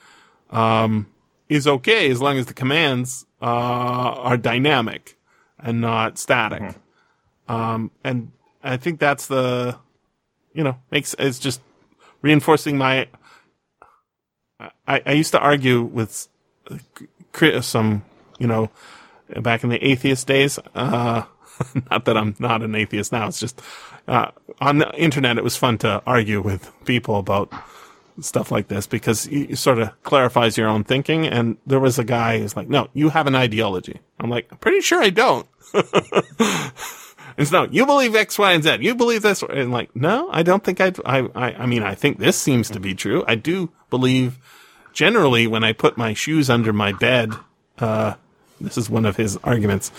um, is okay as long as the commands uh, are dynamic and not static. Mm-hmm. Um, and I think that's the, you know, makes it's just reinforcing my. I, I used to argue with some, you know, back in the atheist days. Uh, not that I'm not an atheist now. It's just uh, on the internet. It was fun to argue with people about stuff like this because it sort of clarifies your own thinking. And there was a guy who's like, no, you have an ideology. I'm like, I'm pretty sure I don't. it's no, you believe X, Y, and Z. You believe this. And like, no, I don't think I, I, I mean, I think this seems to be true. I do believe generally when I put my shoes under my bed, uh, this is one of his arguments.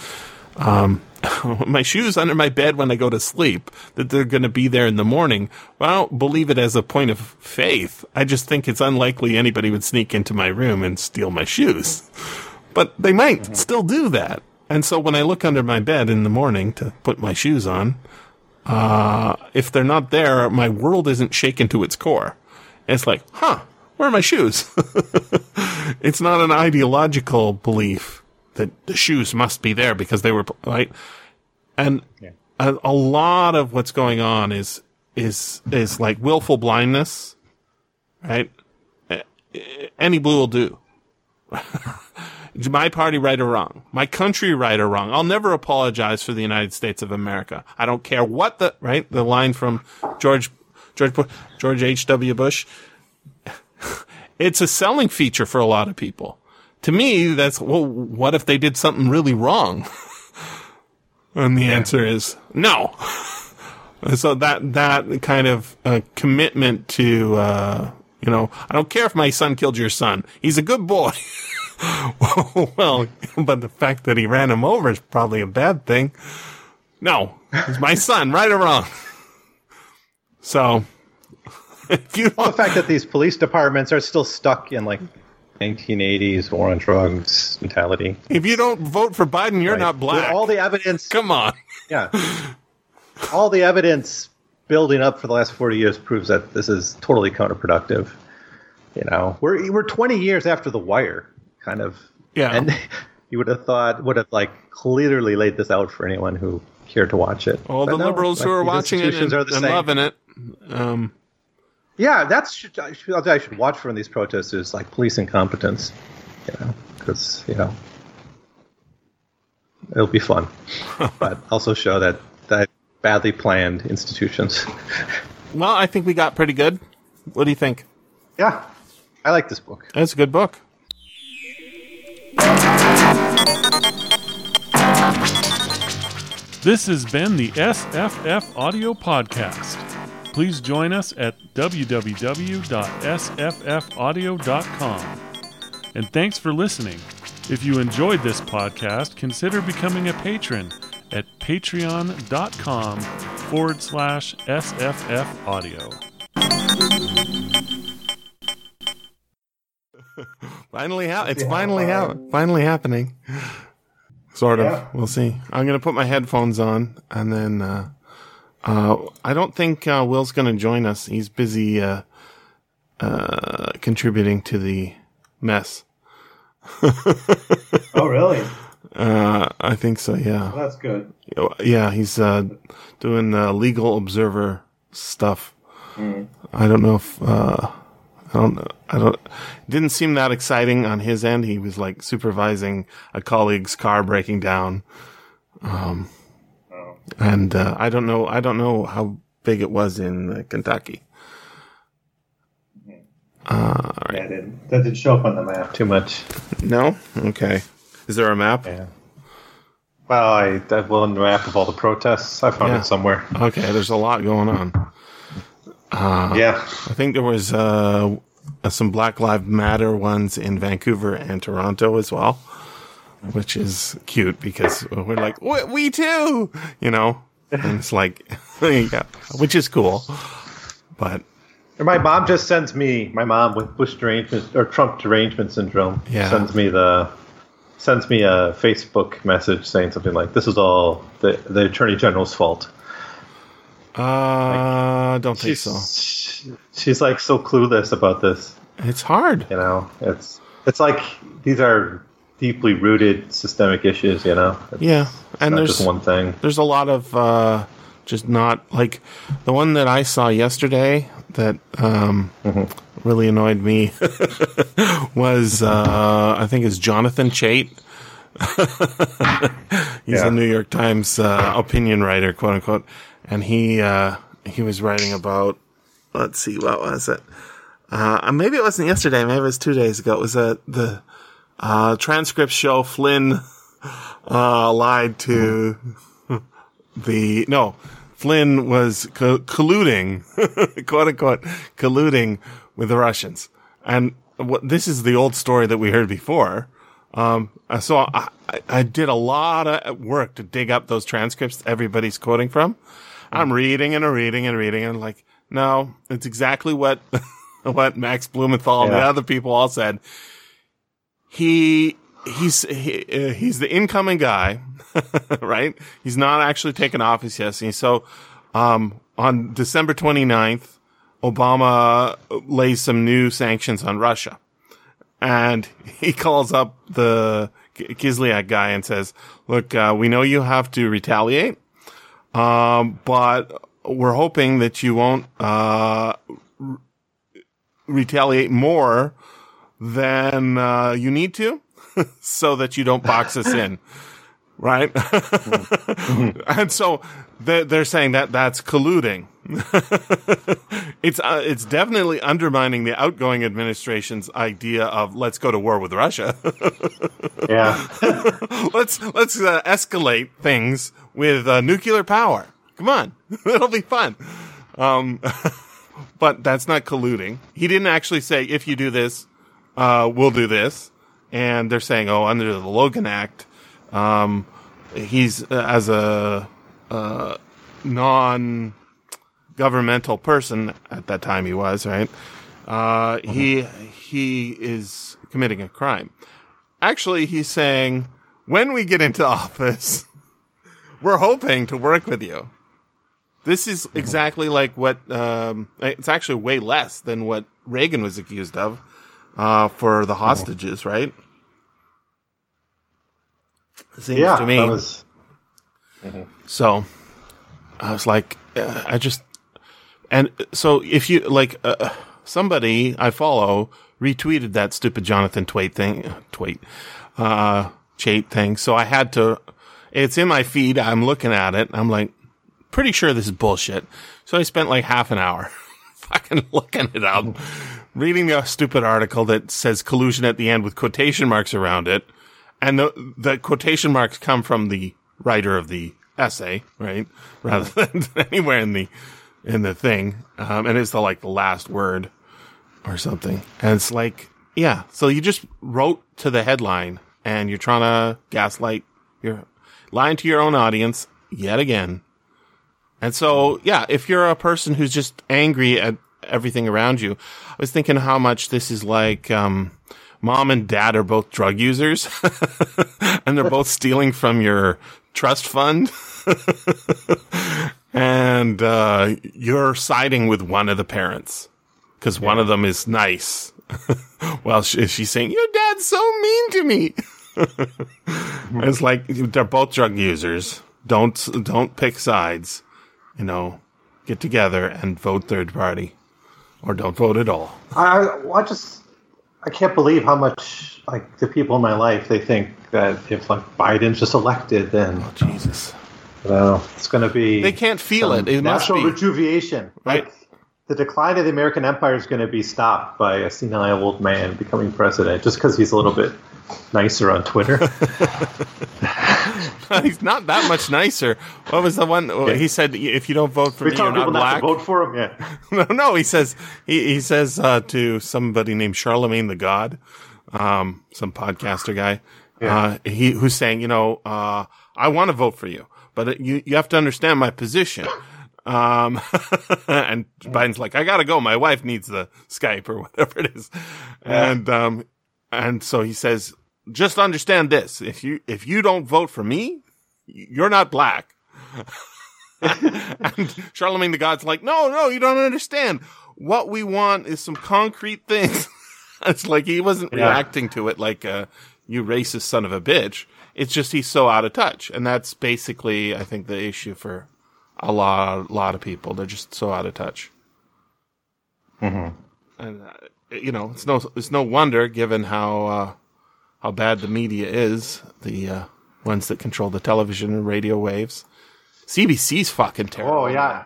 Um, my shoes under my bed when I go to sleep, that they're going to be there in the morning. Well, I don't believe it as a point of faith. I just think it's unlikely anybody would sneak into my room and steal my shoes. But they might mm-hmm. still do that. And so when I look under my bed in the morning to put my shoes on, uh, if they're not there, my world isn't shaken to its core. And it's like, huh, where are my shoes? it's not an ideological belief that the shoes must be there because they were right. And yeah. a, a, lot of what's going on is is is like willful blindness, right? Any blue will do. my party right or wrong, my country right or wrong. I'll never apologize for the United States of America. I don't care what the right the line from George George George H. W. Bush. it's a selling feature for a lot of people to me, that's, well, what if they did something really wrong? and the yeah. answer is no. so that, that kind of uh, commitment to, uh, you know, I don't care if my son killed your son. He's a good boy. well, but the fact that he ran him over is probably a bad thing. No, it's my son, right or wrong. So, you well, the fact that these police departments are still stuck in like 1980s war on drugs mentality. If you don't vote for Biden, you're right. not black. With all the evidence. Come on. Yeah. all the evidence building up for the last 40 years proves that this is totally counterproductive. You know, we're we're 20 years after The Wire, kind of. Yeah. And you would have thought would have like clearly laid this out for anyone who cared to watch it. All but the no, liberals like, who are watching it and, and loving it. Um, yeah, that's I should, I should watch for in these protests is like police incompetence, you know, because you know it'll be fun, but also show that that badly planned institutions. well, I think we got pretty good. What do you think? Yeah, I like this book. It's a good book. This has been the SFF Audio Podcast. Please join us at www.sffaudio.com. And thanks for listening. If you enjoyed this podcast, consider becoming a patron at patreon.com forward slash SFF audio. finally, ha- it's finally ha- finally happening. Sort of. Yeah. We'll see. I'm gonna put my headphones on and then uh, uh, I don't think uh, Will's going to join us. He's busy uh, uh contributing to the mess. oh, really? Uh, I think so. Yeah. Well, that's good. Yeah, he's uh, doing legal observer stuff. Mm. I don't know if I don't. I don't. Didn't seem that exciting on his end. He was like supervising a colleague's car breaking down. Um, and uh, I don't know. I don't know how big it was in uh, Kentucky. Uh, right. Yeah, didn't, that didn't show up on the map too much. No. Okay. Is there a map? Yeah. Well, I that well in the map of all the protests. I found yeah. it somewhere. Okay. There's a lot going on. yeah. I think there was uh, uh, some Black Lives Matter ones in Vancouver and Toronto as well, which is cute because we're like, we, we too, you know, and it's like, yeah, which is cool. But My mom just sends me my mom with Bush derangement or Trump derangement syndrome. Yeah. Sends me the sends me a Facebook message saying something like, "This is all the the attorney general's fault." uh, don't think so. she's like so clueless about this. It's hard. You know, it's it's like these are deeply rooted systemic issues. You know, it's Yeah, and there's just one thing. there's a lot of uh, just not like the one that I saw yesterday that um, really annoyed me was uh, I think it's Jonathan Chait. He's Yeah. a New York Times uh, opinion writer, quote unquote, and he uh, he was writing about let's see what was it. Uh, maybe it wasn't yesterday. Maybe it was two days ago. It was uh, the uh, transcripts show Flynn uh, lied to the no Flynn was co- colluding, quote unquote, colluding with the Russians, and what this is the old story that we heard before. Um, so I, I- I did a lot of work to dig up those transcripts everybody's quoting from. I'm reading and reading and reading and like, no, it's exactly what what Max Blumenthal and the other people all said. He he's he, uh, he's the incoming guy, right? He's not actually taken office yet. So, um, on December 29th, Obama lays some new sanctions on Russia. And he calls up the Kislyak guy and says, look, uh, we know you have to retaliate. Um, but we're hoping that you won't, uh, re- retaliate more than, uh, you need to so that you don't box us in. Right. and so they're, they're saying that that's colluding. it's, uh, it's definitely undermining the outgoing administration's idea of let's go to war with Russia. Yeah, let's let's uh, escalate things with uh, nuclear power. Come on, it'll be fun. Um, but that's not colluding. He didn't actually say if you do this, uh, we'll do this. And they're saying, oh, under the Logan Act, um, he's uh, as a uh, non-governmental person at that time. He was right. Uh, he he is committing a crime actually he's saying when we get into office we're hoping to work with you this is exactly like what um, it's actually way less than what reagan was accused of uh, for the hostages right seems yeah. to me That was so I was like, uh, I just, and so if you like, uh, somebody I follow retweeted that stupid Jonathan Twait thing, Twait, uh, Chait thing. So I had to, it's in my feed. I'm looking at it. I'm like, pretty sure this is bullshit. So I spent like half an hour fucking looking it up, reading the stupid article that says collusion at the end with quotation marks around it. And the, the quotation marks come from the writer of the essay, right? Rather than anywhere in the, in the thing. Um, and it's the like the last word or something. And it's like, yeah. So you just wrote to the headline and you're trying to gaslight, you're lying to your own audience yet again. And so, yeah, if you're a person who's just angry at everything around you, I was thinking how much this is like, um, mom and dad are both drug users and they're both stealing from your trust fund. and, uh, you're siding with one of the parents because one of them is nice. well, she, she's saying, your dad's so mean to me. it's like they're both drug users. Don't, don't pick sides, you know, get together and vote third party or don't vote at all. I, I just I can't believe how much like the people in my life they think that if like Biden's just elected, then oh, Jesus. you know it's going to be They can't feel some it. It must be. rejuvenation. Right. Like, the decline of the American empire is going to be stopped by a senile old man becoming president just because he's a little bit nicer on Twitter. He's not that much nicer. What was the one Yeah. he said? If you don't vote for we me, you're people not not black. to vote for him. Yeah, no, no, he says he, he says uh, to somebody named Charlamagne tha God, um, some podcaster guy, uh, he who's saying, you know, uh, I want to vote for you, but you you have to understand my position. Um, and Biden's like, I gotta go. My wife needs the Skype or whatever it is, and um, and so he says, just understand this: if you if you don't vote for me, you're not black. and Charlamagne tha God's like, no, no, you don't understand. What we want is some concrete things. it's like he wasn't Yeah. reacting to it like, uh, you racist son of a bitch. It's just he's so out of touch. And that's basically, I think, the issue for a lot, a lot of people. They're just so out of touch. And, uh, you know, it's no, it's no wonder given how, uh, how bad the media is, the, uh, ones that control the television and radio waves. CBC's fucking terrible. Oh yeah.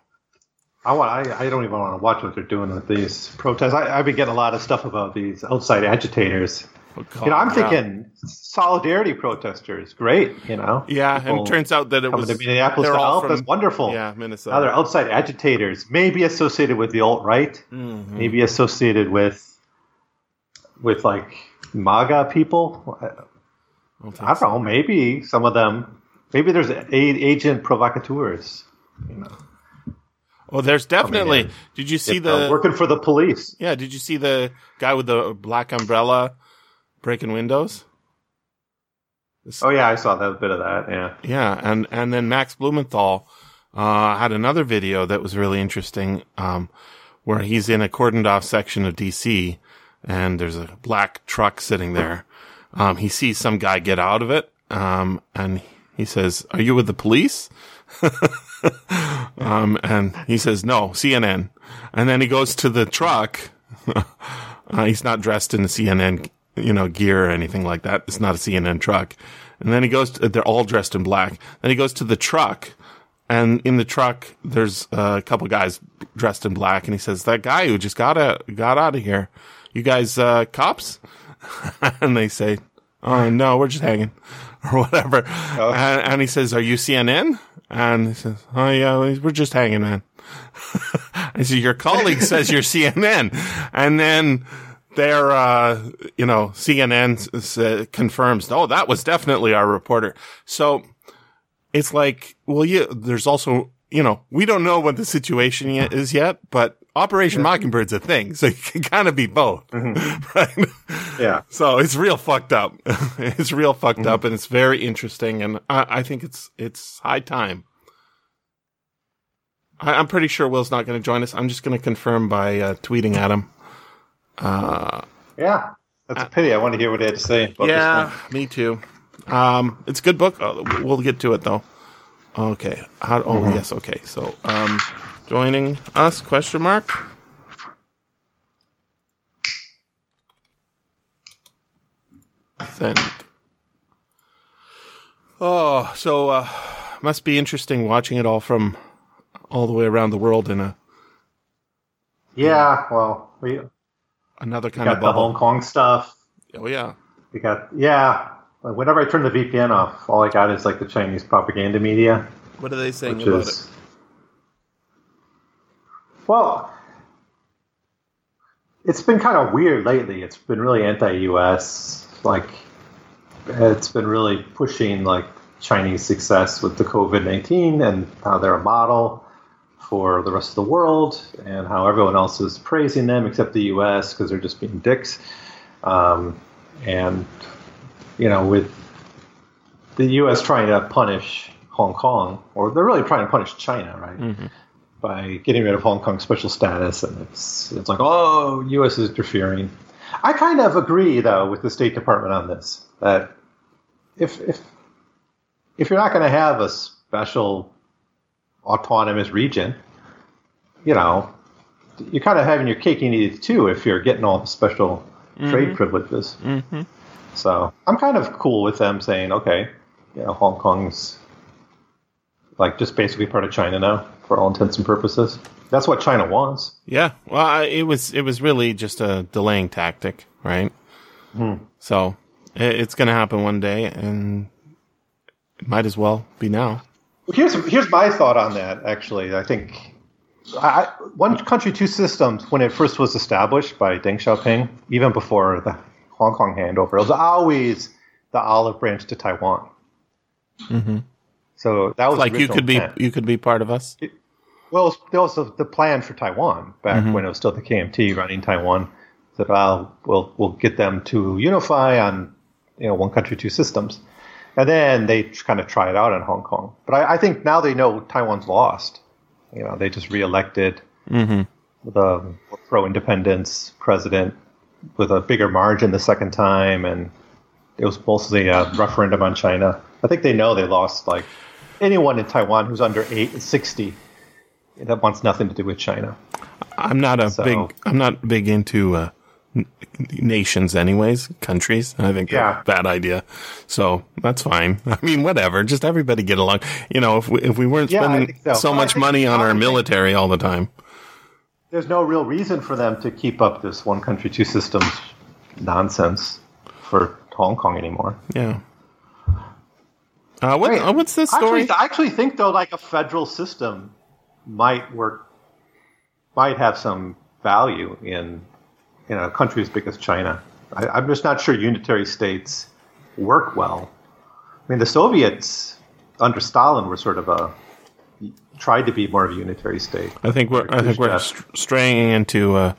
I want. I, I don't even want to watch what they're doing with these protests. I, I've been getting a lot of stuff about these outside agitators. Oh, You know, I'm thinking solidarity protesters, great. You know, Yeah, and it turns out that it was to Minneapolis to help. from- That's wonderful. Yeah, Minnesota. Now they're outside agitators, maybe associated with the alt right, Mm-hmm. maybe associated with with like MAGA people. I, don't I don't so. know. Maybe some of them. Maybe there's a, agent provocateurs. You know, Well, there's definitely. in. Did you see the? working for the police. Yeah, did you see the guy with the black umbrella breaking windows? Oh yeah, I saw that a bit of that. Yeah. Yeah, and and then Max Blumenthal uh, had another video that was really interesting, um, where he's in a cordoned off section of DC, and there's a black truck sitting there. Um, he sees some guy get out of it, um, and he says, "Are you with the police?" um, and he says, "No, CNN." And then he goes to the truck. uh, he's not dressed in the CNN, you know, gear or anything like that. It's not a CNN truck. And then he goes. To, they're all dressed in black. Then he goes to the truck, and in the truck there's a couple guys dressed in black. And he says, "That guy who just got out, got out of here. You guys, uh, cops?" and they say, "Oh no, we're just hanging." Or whatever, and, and he says, "Are you CNN?" And he says, "Oh yeah, we're just hanging, man." I said, your colleague says you're CNN. And then their, uh, you know, CNN s- confirms, oh, that was definitely our reporter. So it's like, well, yeah, there's also, you know, we don't know what the situation yet is yet, but Operation Mockingbird's a thing. So you can kind of be both. Right? Yeah. So it's real fucked up. it's real fucked up and it's very interesting. And I, I think it's, it's high time. I, I'm pretty sure Will's not going to join us. I'm just going to confirm by uh, tweeting at him. Yeah. That's a pity. I want to hear what he had to say. About yeah, me too. Um, it's a good book. Uh, we'll get to it though. Okay. How, oh yes. Okay. So, um, joining us? Question mark. Send. Oh, so uh, must be interesting watching it all from all the way around the world in a Yeah. Well, we another kind got of the Hong. Kong stuff. Oh yeah. We got yeah. Whenever I turn the VPN off, all I got is like the Chinese propaganda media, What are they saying about is well. It's been kind of weird lately. It's been really anti-U.S. Like, it's been really pushing like Chinese success with the COVID nineteen and how they're a model for the rest of the world, and how everyone else is praising them except the U.S. because they're just being dicks. Um, and you know, with the U.S. trying to punish Hong Kong, or they're really trying to punish China, right? By getting rid of Hong Kong's special status, and it's it's like, oh, U.S. is interfering. I kind of agree, though, with the State Department on this. That if if if you're not going to have a special autonomous region, you know, you're kind of having your cake and eat it too. If you're getting all the special trade privileges. Mm-hmm. So I'm kind of cool with them saying, okay, you know, Hong Kong's like just basically part of China now for all intents and purposes. That's what China wants. Yeah. Well, I, it was it was really just a delaying tactic, right? So it, it's going to happen one day, and it might as well be now. Here's here's my thought on that. Actually, I think I, one country, two systems. When it first was established by Deng Xiaoping, even before the Hong Kong handover, it was always the olive branch to Taiwan. Mhm. So that was Like you could be you could be part of us. Well, it was, that was the, plan for Taiwan back when it was still the KMT running Taiwan. That well, we'll we'll get them to unify on you know one country, two systems, and then they kind of try it out in Hong Kong. But I, I think now they know Taiwan's lost. You know, they just reelected hmm the pro-independence president with a bigger margin the second time, and it was mostly a referendum on China. I think they know they lost. Like anyone in Taiwan who's under eight, 60 that wants nothing to do with China. I'm not a So- big I'm not big into uh, n- nations, anyways. Countries. I think Yeah. a bad idea. So that's fine. I mean, whatever. Just everybody get along. You know, if we, if we weren't Yeah, spending so. so, much money on our military all the time. There's no real reason for them to keep up this one country, two systems nonsense for Hong Kong anymore. Yeah. Uh, what, uh, what's this I story? Actually, I actually think though, like a federal system might work, might have some value in in a country as big as China. I, I'm just not sure unitary states work well. I mean, the Soviets under Stalin were sort of a tried to be more of a unitary state. I think we're I think we're straying into uh,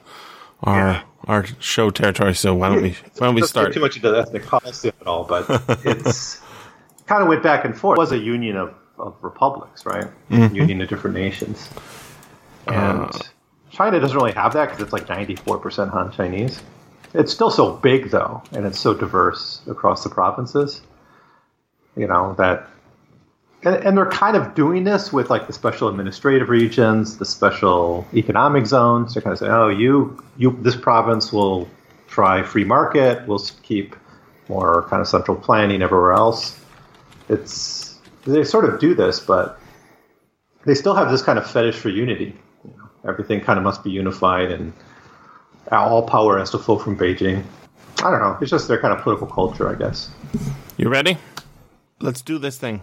our Yeah. our show territory. So why don't we why don't we start? too much into ethnic policy at all, but it's kind of went back and forth. It was a union of, of republics, right? Mm-hmm. Union of different nations. And Uh. China doesn't really have that because it's like 94% Han Chinese. It's still so big, though, and it's so diverse across the provinces, you know, that. And, and they're kind of doing this with like the special administrative regions, the special economic zones. They're kind of saying, "Oh, you, you, this province will try free market. We'll keep more kind of central planning everywhere else." It's they sort of do this, but they still have this kind of fetish for unity. You know, everything kind of must be unified, and all power has to flow from Beijing. I don't know. It's just their kind of political culture, I guess. You ready? Let's do this thing.